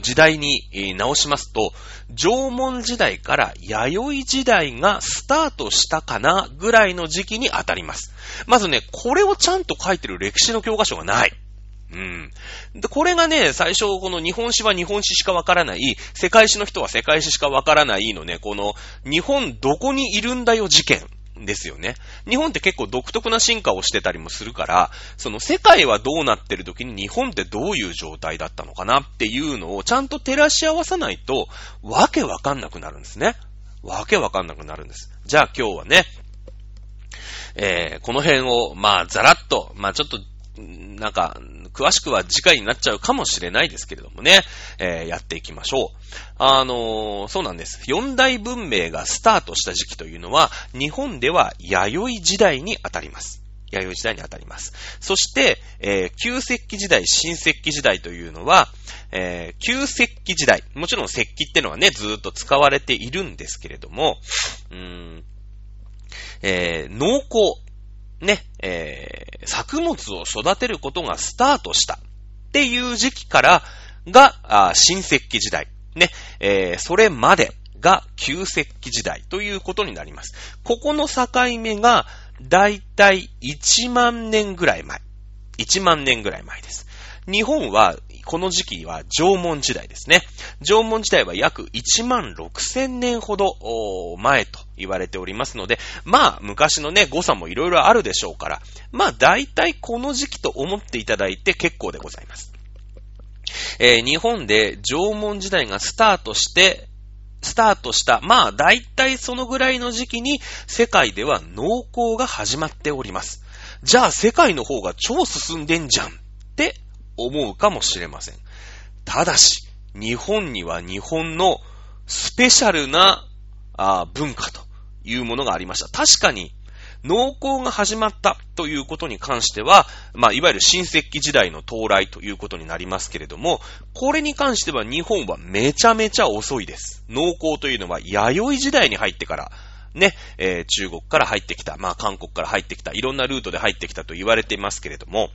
時代に直しますと、縄文時代から弥生時代がスタートしたかなぐらいの時期に当たります。まずね、これをちゃんと書いてる歴史の教科書がない。うん。で、これがね、最初、この日本史は日本史しかわからない、世界史の人は世界史しかわからないのね、この、日本どこにいるんだよ事件。ですよね。日本って結構独特な進化をしてたりもするから、その世界はどうなってる時に日本ってどういう状態だったのかなっていうのをちゃんと照らし合わさないと、わけわかんなくなるんですね。わけわかんなくなるんです。じゃあ今日はね、えー、この辺を、まあ、ざらっと、まあちょっと、なんか、詳しくは次回になっちゃうかもしれないですけれどもね、えー、やっていきましょう。あのー、そうなんです。四大文明がスタートした時期というのは、日本では弥生時代にあたります。弥生時代にあたります。そして、えー、旧石器時代、新石器時代というのは、えー、旧石器時代。もちろん石器ってのはね、ずっと使われているんですけれども、うーん、えー、農耕、ね、えー、作物を育てることがスタートしたっていう時期からが、あ新石器時代。ね、えー、それまでが旧石器時代ということになります。ここの境目が、だいたい1万年ぐらい前。1万年ぐらい前です。日本は、この時期は縄文時代ですね。縄文時代は約1万6千年ほど前と言われておりますので、まあ、昔のね、誤差もいろいろあるでしょうから、まあ、大体この時期と思っていただいて結構でございます。えー、日本で縄文時代がスタートして、スタートした、まあ、大体そのぐらいの時期に、世界では農耕が始まっております。じゃあ、世界の方が超進んでんじゃんって思うかもしれません。ただし、日本には日本のスペシャルな文化というものがありました。確かに、農耕が始まったということに関しては、まあ、いわゆる新石器時代の到来ということになりますけれども、これに関しては日本はめちゃめちゃ遅いです。農耕というのは弥生時代に入ってから、ね、えー、中国から入ってきた、まあ、韓国から入ってきた、いろんなルートで入ってきたと言われていますけれども、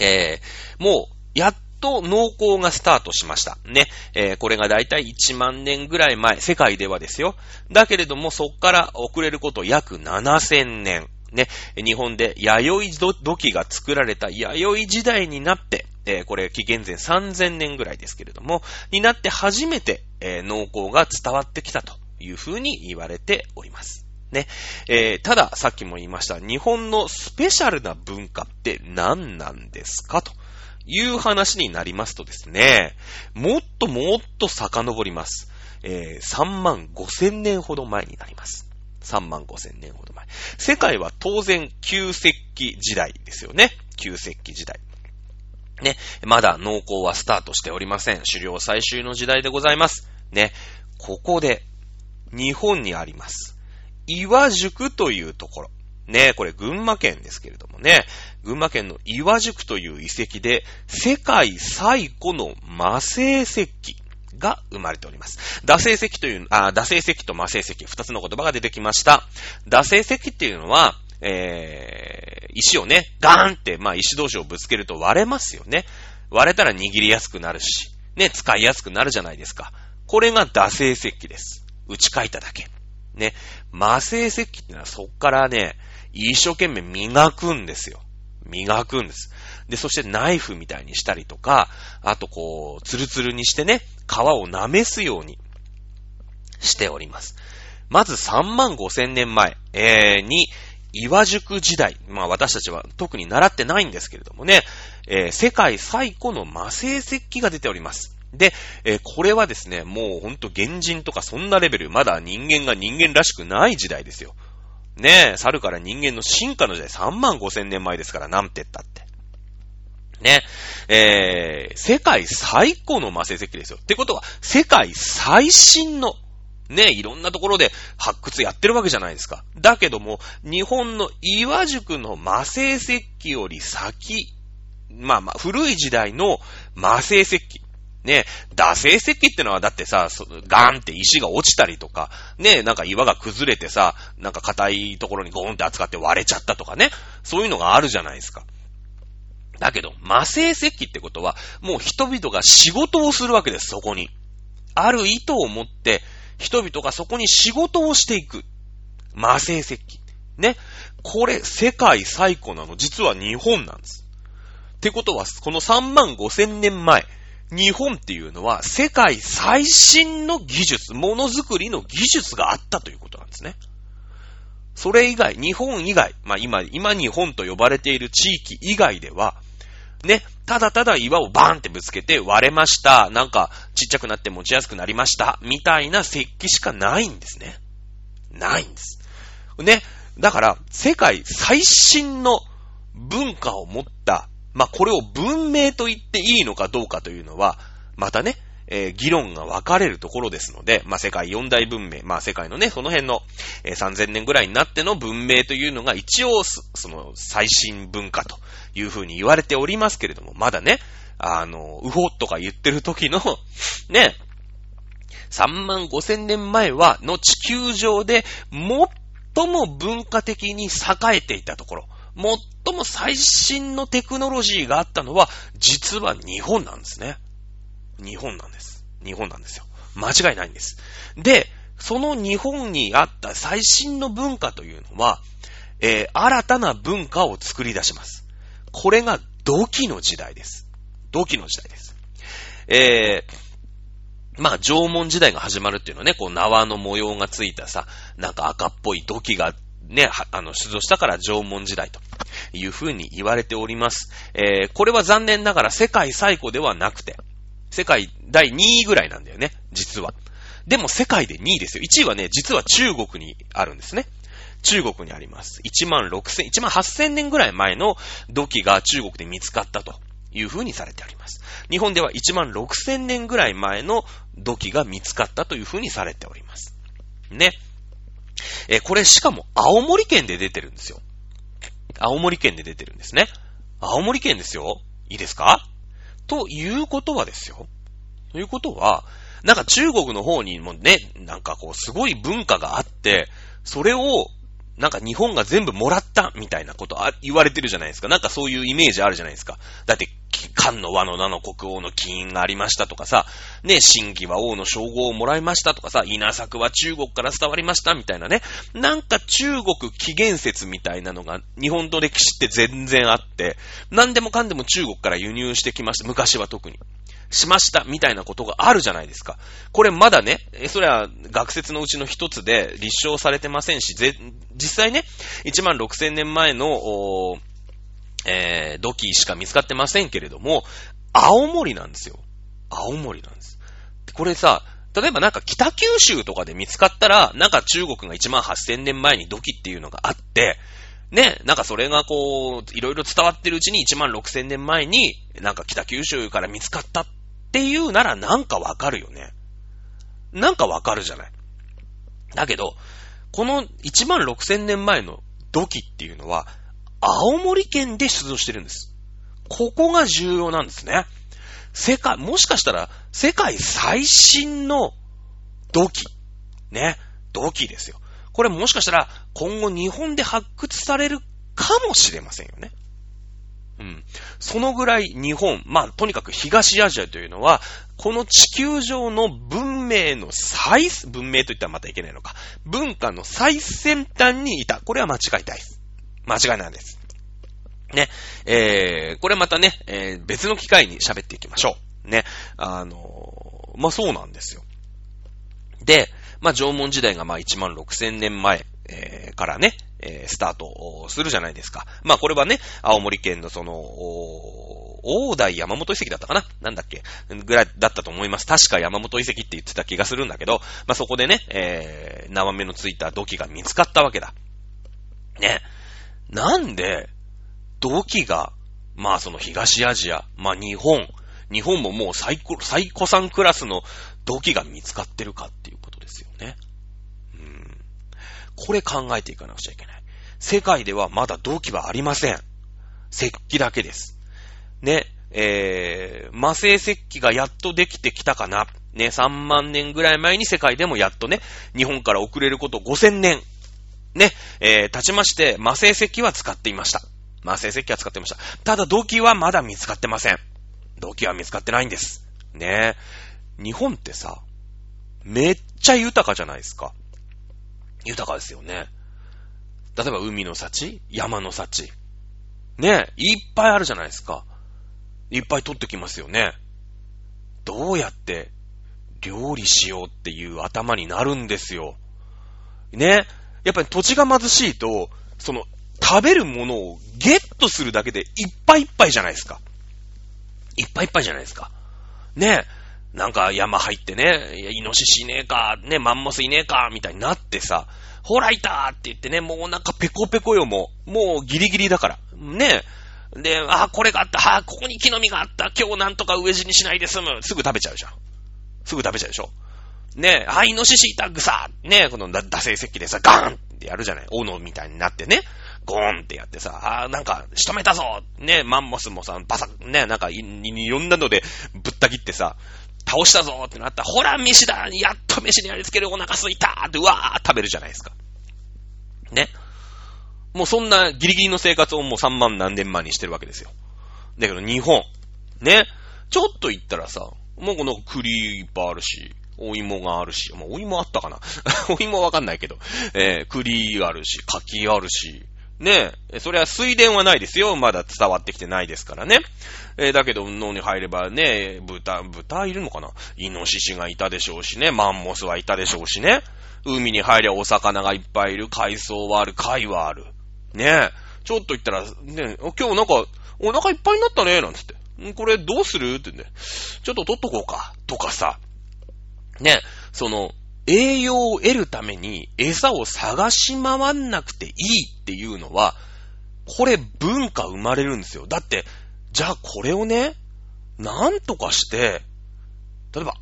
えー、もう、やっと農耕がスタートしました。ね。えー、これがだいたい1万年ぐらい前、世界ではですよ。だけれども、そっから遅れること約7000年。ね。日本で弥生土器が作られた弥生時代になって、えー、これ紀元前3000年ぐらいですけれども、になって初めて、えー、農耕が伝わってきたというふうに言われております。ね。えー、ただ、さっきも言いました、日本のスペシャルな文化って何なんですか？という話になりますとですね、もっともっと遡ります。えー、3万5千年ほど前になります。3万5千年ほど前。世界は当然旧石器時代ですよね。旧石器時代。ね。まだ農耕はスタートしておりません。狩猟最終の時代でございます。ね。ここで、日本にあります。岩宿というところ。ね、これ群馬県ですけれどもね、群馬県の岩宿という遺跡で、世界最古の魔性石器が生まれております。惰性石という、あ、惰性石と魔性石、二つの言葉が出てきました。惰性石っていうのは、えー、石をね、ガーンって、まあ石同士をぶつけると割れますよね。割れたら握りやすくなるし、ね、使いやすくなるじゃないですか。これが惰性石器です。打ち書いただけ。ね、魔性石器ってのはそっからね、一生懸命磨くんですよ。磨くんです。で、そしてナイフみたいにしたりとか、あとこう、ツルツルにしてね、皮を舐めすようにしております。まず3万5千年前、えー、に、岩宿時代。まあ私たちは特に習ってないんですけれどもね、えー、世界最古の魔性石器が出ております。で、えー、これはですね、もうほんと原人とかそんなレベル、まだ人間が人間らしくない時代ですよ。ねえ、猿から人間の進化の時代3万5千年前ですから、なんてったって。ね。えー、世界最古の魔性石器ですよ。ってことは、世界最新の、ね、いろんなところで発掘やってるわけじゃないですか。だけども、日本の岩宿の魔性石器より先、まあまあ、古い時代の魔性石器。ね、惰性石器ってのはだってさ、ガーンって石が落ちたりとか、ね、なんか岩が崩れてさ、なんか硬いところにゴーンって扱って割れちゃったとかね、そういうのがあるじゃないですか。だけど、魔性石器ってことは、もう人々が仕事をするわけです、そこに。ある意図を持って、人々がそこに仕事をしていく。魔性石器。ね。これ、世界最古なの、実は日本なんです。ってことは、この3万5千年前、日本っていうのは世界最新の技術、ものづくりの技術があったということなんですね。それ以外、日本以外、まあ今、今日本と呼ばれている地域以外では、ね、ただただ岩をバーンってぶつけて割れました。なんかちっちゃくなって持ちやすくなりました。みたいな石器しかないんですね。ないんです。ね。だから、世界最新の文化を持ったまあ、これを文明と言っていいのかどうかというのは、またね、えー、議論が分かれるところですので、まあ、世界四大文明、まあ、世界のね、その辺の、えー、3000年ぐらいになっての文明というのが一応、その、最新文化というふうに言われておりますけれども、まだね、あの、ウホとか言ってる時の、ね、3万5千年前は、の地球上で最も文化的に栄えていたところ、最も最新のテクノロジーがあったのは、実は日本なんですね。日本なんです。日本なんですよ。間違いないんです。で、その日本にあった最新の文化というのは、えー、新たな文化を作り出します。これが土器の時代です。土器の時代です。えー、まあ、縄文時代が始まるっていうのはね、こう縄の模様がついたさ、なんか赤っぽい土器がね、あの、出土したから縄文時代というふうに言われております。えー、これは残念ながら世界最古ではなくて、世界第2位ぐらいなんだよね、実は。でも世界で2位ですよ。1位はね、実は中国にあるんですね。中国にあります。1万6000、1万8000年ぐらい前の土器が中国で見つかったという風にされております。日本では1万6000年ぐらい前の土器が見つかったという風にされております。ね。えこれしかも青森県で出てるんですよ。青森県で出てるんですね。青森県ですよ。いいですか？ということはですよ。ということは、なんか中国の方にもね、なんかこうすごい文化があって、それをなんか日本が全部もらったみたいなことあ言われてるじゃないですか。なんかそういうイメージあるじゃないですか。だって、漢の和の名の国王の起因がありましたとかさ、ね、真偽は王の称号をもらいましたとかさ、稲作は中国から伝わりましたみたいなね。なんか中国起源説みたいなのが日本の歴史って全然あって、何でもかんでも中国から輸入してきました。昔は特に。しました、みたいなことがあるじゃないですか。これまだね、それは学説のうちの一つで立証されてませんし、実際ね、1万6000年前の、えー、土器しか見つかってませんけれども、青森なんですよ。青森なんです。これさ、例えばなんか北九州とかで見つかったら、なんか中国が1万8000年前に土器っていうのがあって、ね、なんかそれがこう、いろいろ伝わってるうちに1万6000年前に、なんか北九州から見つかったっていうならなんかわかるよね。なんかわかるじゃない。だけど、この1万6000年前の土器っていうのは、青森県で出土してるんです。ここが重要なんですね。世界、もしかしたら世界最新の土器。ね。土器ですよ。これもしかしたら今後日本で発掘されるかもしれませんよね。うん。そのぐらい日本、まあ、とにかく東アジアというのは、この地球上の文明の最、文明と言ったらまたいけないのか。文化の最先端にいた。これは間違いないです。間違いないです。ね。えー、これまたね、えー、別の機会に喋っていきましょう。ね。あのー、まあ、そうなんですよ。で、まあ、縄文時代がま1万6000年前、えー、からね、えー、スタートするじゃないですか。まあこれはね、青森県のその、大台山本遺跡だったかななんだっけ？ぐらいだったと思います。確か山本遺跡って言ってた気がするんだけど、まあそこでね、えー、縄目のついた土器が見つかったわけだ。ね。なんで、土器が、まあその東アジア、まあ日本、日本ももう最古、最古産クラスの土器が見つかってるかっていうことですよね。うんこれ考えていかなくちゃいけない。世界ではまだ銅器はありません。石器だけです。ね、えー、魔性石器がやっとできてきたかな。ね、3万年ぐらい前に世界でもやっとね、日本から遅れること5000年。ね、えー、経ちまして、魔性石は使っていました。魔性石は使っていました。ただ、銅器はまだ見つかってません。銅器は見つかってないんです。ね日本ってさ、めっちゃ豊かじゃないですか。豊かですよね。例えば海の幸山の幸。ね、いっぱいあるじゃないですか。いっぱい取ってきますよね。どうやって料理しようっていう頭になるんですよ。ね。やっぱり土地が貧しいと、その、食べるものをゲットするだけでいっぱいいっぱいじゃないですか。いっぱいいっぱいじゃないですか。ねえ。なんか山入ってね、いやイノシシいねえか、ね、マンモスいねえか、みたいになってさ、ほらいたって言ってね、もうなんかペコペコよ、もう。もうギリギリだから。ねえ。で、あ、これがあった、あ、ここに木の実があった、今日なんとか植え死にしないで済む。すぐ食べちゃうじゃん。すぐ食べちゃうでしょ。ね、あ、イノシシいた、ぐさね、この打製石器でさ、ガーンってやるじゃない。斧みたいになってね。ゴーンってやってさ、あなんか、仕留めたぞね、マンモスもさ、バサね、なんかい、いろんなのでぶった切ってさ、倒したぞってなったら、ほら、飯だやっと飯にやりつけるお腹すいたって、うわー食べるじゃないですか。ね。もうそんなギリギリの生活をもう3万何年前にしてるわけですよ。だけど日本、ね。ちょっと言ったらさ、もうこの栗いっぱいあるし、お芋があるし、まあ、お芋あったかな？お芋わかんないけど、えー、栗あるし、柿あるし、ねえ、それは水田はないですよ。まだ伝わってきてないですからね。えー、だけど、脳に入ればね、豚、豚いるのかな？イノシシがいたでしょうしね、マンモスはいたでしょうしね。海に入りゃお魚がいっぱいいる、海藻はある、貝はある。ねえ、ちょっと言ったら、ね、今日なんか、お腹いっぱいになったね、なんつって。これどうする？ってね。ちょっと取っとこうか。とかさ。ね、その、栄養を得るために餌を探し回んなくていいっていうのは、これ文化生まれるんですよ。だって、じゃあこれをね、なんとかして、例えば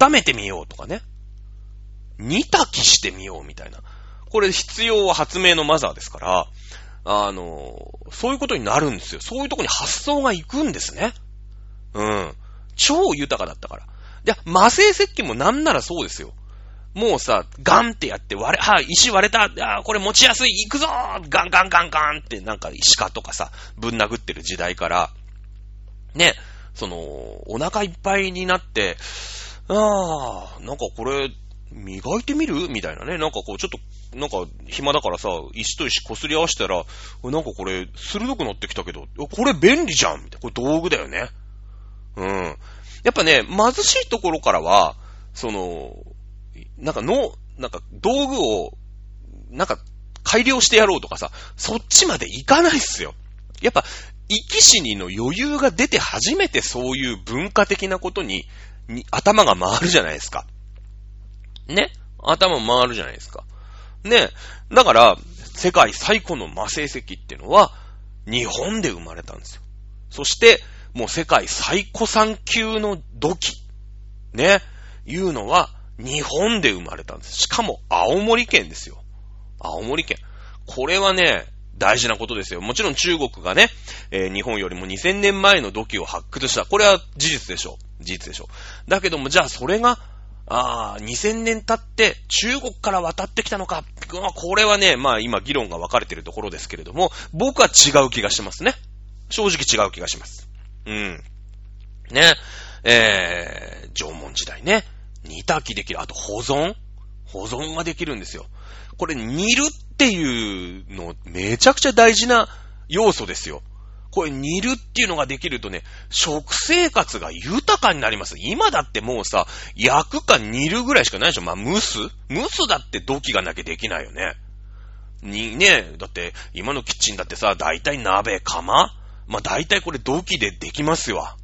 温めてみようとかね。煮炊きしてみようみたいな。これ必要は発明のマザーですから、あの、そういうことになるんですよ。そういうとこに発想が行くんですね。うん。超豊かだったから。いや、魔性石器もなんならそうですよ。もうさ、ガンってやって割れ、は石割れた、あこれ持ちやすい、行くぞガンガンガンガンってなんか石化とかさ、ぶん殴ってる時代から、ね、その、お腹いっぱいになって、ああ、なんかこれ、磨いてみる？みたいなね。なんかこう、ちょっと、なんか、暇だからさ、石と石擦り合わせたら、なんかこれ、鋭くなってきたけど、これ便利じゃんみたいな。これ道具だよね。うん。やっぱね、貧しいところからは、その、なんかの、なんか道具を、なんか改良してやろうとかさ、そっちまでいかないっすよ。やっぱ、生き死にの余裕が出て初めてそういう文化的なことに、に頭が回るじゃないですか。ね？頭回るじゃないですか。ね？だから、世界最古の魔成石っていうのは、日本で生まれたんですよ。そして、もう世界最古産級の土器、ね、いうのは、日本で生まれたんです。しかも、青森県ですよ。青森県。これはね、大事なことですよ。もちろん中国がね、えー、日本よりも2000年前の土器を発掘した。これは事実でしょう。事実でしょう。だけども、じゃあそれがああ、2000年経って中国から渡ってきたのか。これはね、まあ今議論が分かれてるところですけれども、僕は違う気がしますね。正直違う気がします。うん。ね。えー、縄文時代ね。煮炊きできる。あと保存保存ができるんですよ。これ煮るっていうのめちゃくちゃ大事な要素ですよ。これ煮るっていうのができるとね、食生活が豊かになります。今だってもうさ、焼くか煮るぐらいしかないでしょ。まあ、蒸す？蒸すだって土器がなきゃできないよね。に、ね、だって今のキッチンだってさ、大体鍋、釜？まあ、大体これ土器でできますよ。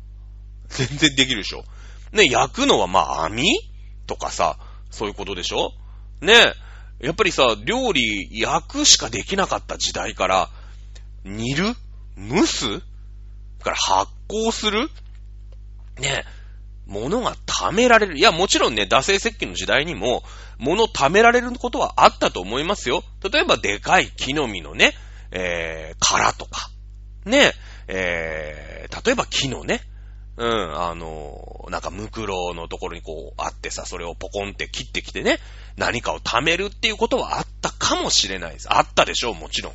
全然できるでしょ。ね、焼くのはまあ、網？とかさ、そういうことでしょね、やっぱりさ、料理焼くしかできなかった時代から、煮る？蒸す？から発酵する？ね、物が貯められる？いや、もちろんね、惰性石器の時代にも、物貯められることはあったと思いますよ。例えば、でかい木の実のね、えー、殻とか、ね、えー、例えば木のね、うん、あの、なんか、ムクロのところにこう、あってさ、それをポコンって切ってきてね、何かを貯めるっていうことはあったかもしれないです。あったでしょう、もちろん。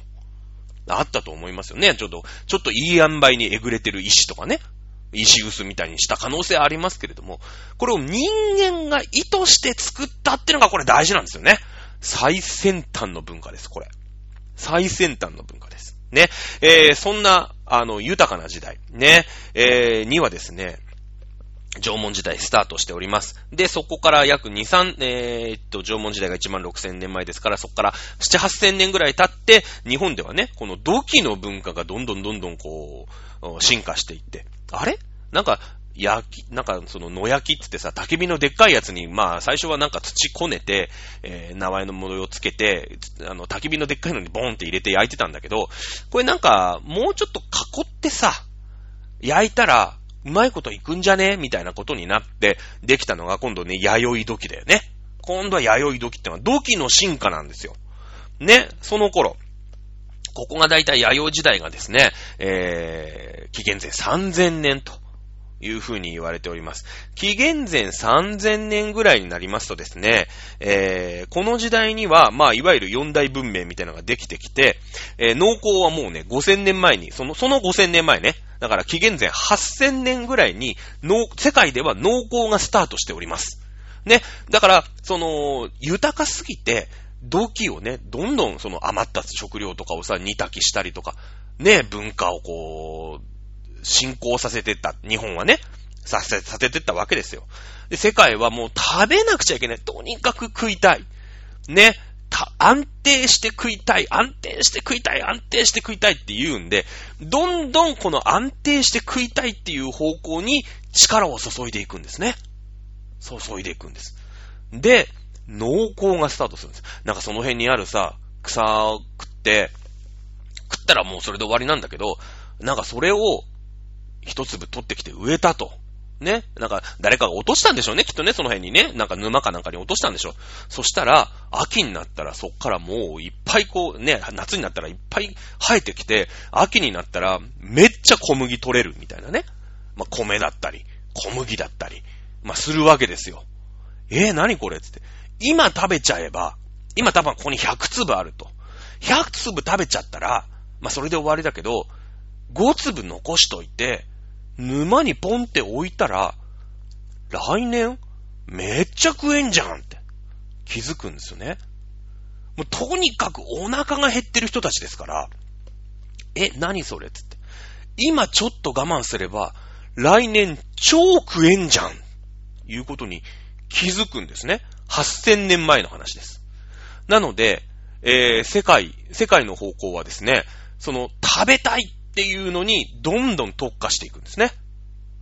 あったと思いますよね。ちょっと、ちょっといい塩梅にえぐれてる石とかね。石臼みたいにした可能性ありますけれども、これを人間が意図して作ったっていうのがこれ大事なんですよね。最先端の文化です、これ。最先端の文化です。ね。えー、そんな、あの、豊かな時代、ね、えー、にはですね、縄文時代スタートしております。で、そこから約2、3、えー、っと、縄文時代が1万6千年前ですから、そこから7、8千年ぐらい経って、日本ではね、この土器の文化がどんどんどんどんこう、進化していって、あれ？なんか、焼き、なんかその野焼きってってさ、焚き火のでっかいやつに、まあ最初はなんか土こねて、えー、名前の模様をつけて、あの、焚き火のでっかいのにボーンって入れて焼いてたんだけど、これなんか、もうちょっと囲ってさ、焼いたら、うまいこといくんじゃね？みたいなことになって、できたのが今度ね、弥生土器だよね。今度は弥生土器ってのは土器の進化なんですよ。ね、その頃。ここがだいたい弥生時代がですね、えー、紀元前3000年というふうに言われております。紀元前3000年ぐらいになりますとですね、えー、この時代には、まあ、いわゆる四大文明みたいなのができてきて、えー、農耕はもうね、5000年前に、その、その5000年前ね、だから紀元前8000年ぐらいに、農、世界では農耕がスタートしております。ね。だから、その、豊かすぎて、土器をね、どんどんその余った食料とかをさ、煮炊きしたりとか、ね、文化をこう、進行させてった、日本はね、させ、させてったわけですよ。で、世界はもう食べなくちゃいけない。とにかく食いたい。ね。た、安定して食いたい。安定して食いたい。安定して食いたいって言うんで、どんどんこの安定して食いたいっていう方向に力を注いでいくんですね。注いでいくんです。で、濃厚がスタートするんです。なんかその辺にあるさ、草食って、食ったらもうそれで終わりなんだけど、なんかそれを一粒取ってきて植えたと。ね。なんか、誰かが落としたんでしょうね、きっとね、その辺にね。なんか沼かなんかに落としたんでしょう。そしたら、秋になったらそっからもういっぱいこう、ね、夏になったらいっぱい生えてきて、秋になったらめっちゃ小麦取れるみたいなね。まあ、米だったり、小麦だったり、まあ、するわけですよ。えー、何これつって。今食べちゃえば、今多分ここに100粒あると。100粒食べちゃったら、まあ、それで終わりだけど、5粒残しといて、沼にポンって置いたら、来年、めっちゃ食えんじゃんって気づくんですよね。もうとにかくお腹が減ってる人たちですから、え、何それつって。今ちょっと我慢すれば、来年超食えんじゃんいうことに気づくんですね。8000年前の話です。なので、えー、世界、世界の方向はですね、その食べたいっていうのにどんどん特化していくんですね。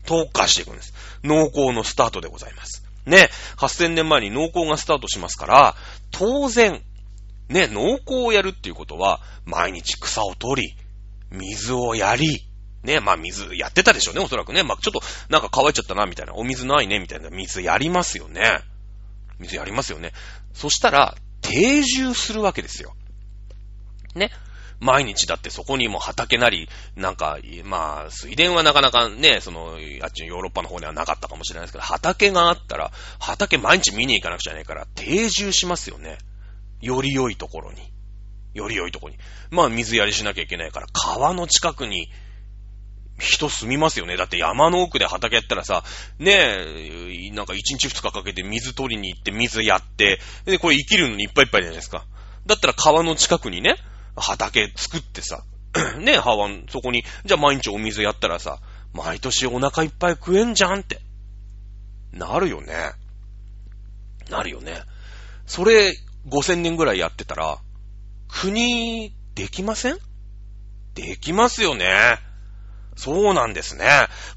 特化していくんです。農耕のスタートでございます。ね、8000年前に農耕がスタートしますから、当然、ね、農耕をやるっていうことは、毎日草を取り、水をやり、ね、まあ水やってたでしょうね、おそらくね。まあちょっとなんか乾いちゃったな、みたいな。お水ないね、みたいな。水やりますよね。水やりますよね。そしたら、定住するわけですよ。ね。毎日だってそこにも畑なり、なんか、まあ、水田はなかなかね、その、あっちのヨーロッパの方にはなかったかもしれないですけど、畑があったら、畑毎日見に行かなくちゃいけないから、定住しますよね。より良いところに。より良いところに。まあ、水やりしなきゃいけないから、川の近くに、人住みますよね。だって山の奥で畑やったらさ、ねえ、なんか1日2日かけて水取りに行って水やって、で、これ生きるのにいっぱいいっぱいじゃないですか。だったら川の近くにね、畑作ってさ、ね、ハワン、そこに、じゃあ毎日お水やったらさ、毎年お腹いっぱい食えんじゃんって。なるよね。なるよね。それ、5000年ぐらいやってたら、国、できません？できますよね。そうなんですね。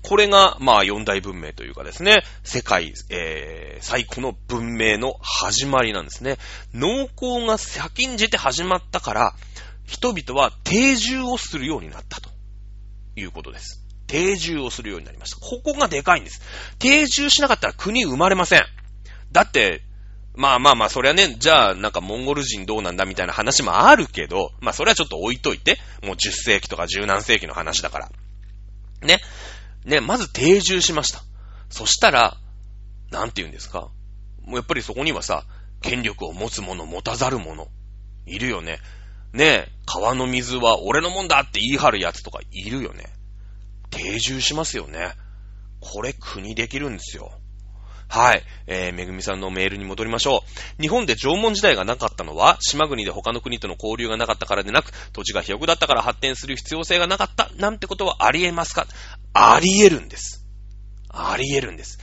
これが、まあ、四大文明というかですね、世界、えー、最古の文明の始まりなんですね。農耕が先んじて始まったから、人々は定住をするようになったということです。定住をするようになりました。ここがでかいんです。定住しなかったら国生まれません。だって、まあまあまあ、そりゃね、じゃあ、なんかモンゴル人どうなんだみたいな話もあるけど、まあそれはちょっと置いといて、もう10世紀とか10何世紀の話だから。ね。ね、まず定住しました。そしたら、なんて言うんですか？もうやっぱりそこにはさ、権力を持つ者、持たざる者、いるよね。ね川の水は俺のもんだって言い張るやつとかいるよね。定住しますよね。これ国できるんですよ。はい。えー、めぐみさんのメールに戻りましょう。日本で縄文時代がなかったのは、島国で他の国との交流がなかったからでなく、土地が広くだったから発展する必要性がなかった、なんてことはあり得ますか？あり得るんです。あり得るんです。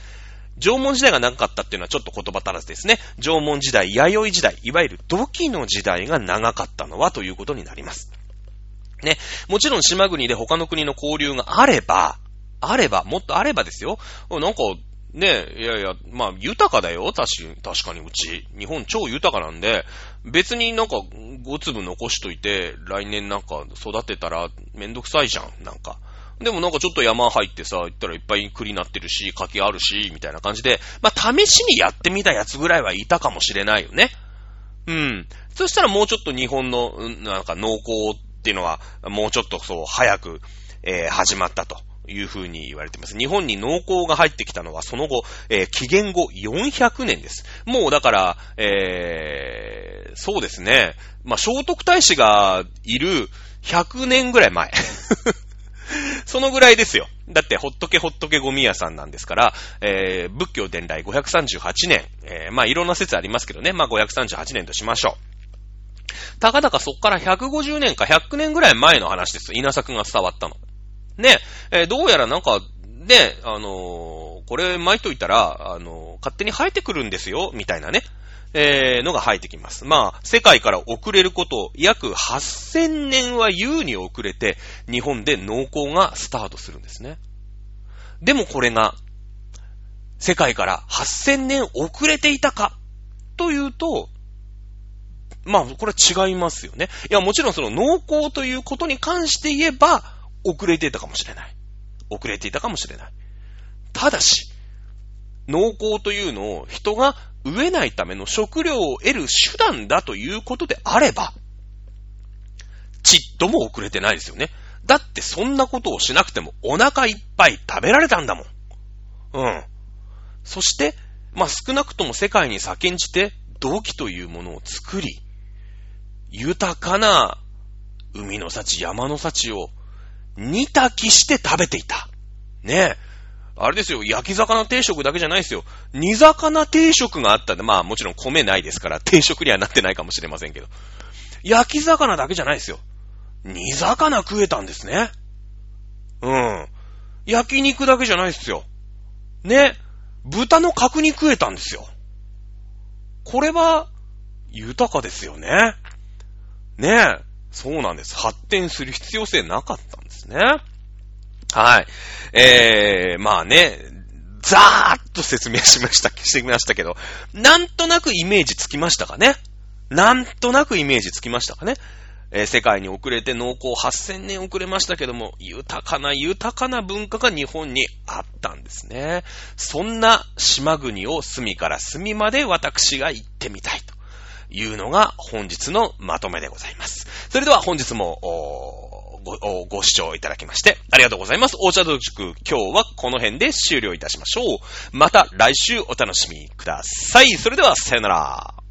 縄文時代がなかったっていうのはちょっと言葉足らずですね。縄文時代、弥生時代、いわゆる土器の時代が長かったのはということになります。ね。もちろん島国で他の国の交流があれば、あれば、もっとあればですよ。なんか、ね、いやいや、まあ、豊かだよ。確か確かにうち。日本超豊かなんで、別になんか5粒残しといて、来年なんか育てたらめんどくさいじゃん。なんか。でもなんかちょっと山入ってさ、行ったらいっぱい栗なってるし、柿あるし、みたいな感じで、まあ、試しにやってみたやつぐらいはいたかもしれないよね。うん。そしたらもうちょっと日本の、なんか農耕っていうのは、もうちょっとそう、早く、えー、始まったというふうに言われてます。日本に農耕が入ってきたのはその後、えー、紀元後400年です。もうだから、えー、そうですね。まあ、聖徳太子がいる100年ぐらい前。そのぐらいですよ。だって、ほっとけほっとけゴミ屋さんなんですから、えー、仏教伝来538年、えー、まあ、いろんな説ありますけどね、まあ、538年としましょう。たかだかそっから150年か100年ぐらい前の話です。稲作が伝わったの。ね、えー、どうやらなんか、ね、あのー、これ巻いといたら、あのー、勝手に生えてくるんですよ、みたいなね。えー、のが生えてきます。まあ、世界から遅れること、約8000年は優に遅れて、日本で農耕がスタートするんですね。でもこれが、世界から8000年遅れていたか、というと、まあ、これは違いますよね。いや、もちろんその農耕ということに関して言えば、遅れていたかもしれない。遅れていたかもしれない。ただし、農耕というのを人が飢えないための食料を得る手段だということであれば、ちっとも遅れてないですよね。だってそんなことをしなくてもお腹いっぱい食べられたんだもん。うん。そして、まあ、少なくとも世界に先んじて土器というものを作り、豊かな海の幸、山の幸を煮炊きして食べていた。ねえ。あれですよ、焼き魚定食だけじゃないですよ。煮魚定食があったんで、まあもちろん米ないですから、定食にはなってないかもしれませんけど。焼き魚だけじゃないですよ。煮魚食えたんですね。うん。焼肉だけじゃないですよ。ね。豚の角煮食えたんですよ。これは、豊かですよね。ねそうなんです。発展する必要性なかったんですね。はい。えー、まあね、ざーっと説明しました、してみましたけど、なんとなくイメージつきましたかね？なんとなくイメージつきましたかね？え、世界に遅れて農耕8000年遅れましたけども、豊かな豊かな文化が日本にあったんですね。そんな島国を隅から隅まで私が行ってみたいというのが本日のまとめでございます。それでは本日も、ご、ご視聴いただきまして、ありがとうございます。お茶道塾、今日はこの辺で終了いたしましょう。また来週お楽しみください。それでは、さよなら。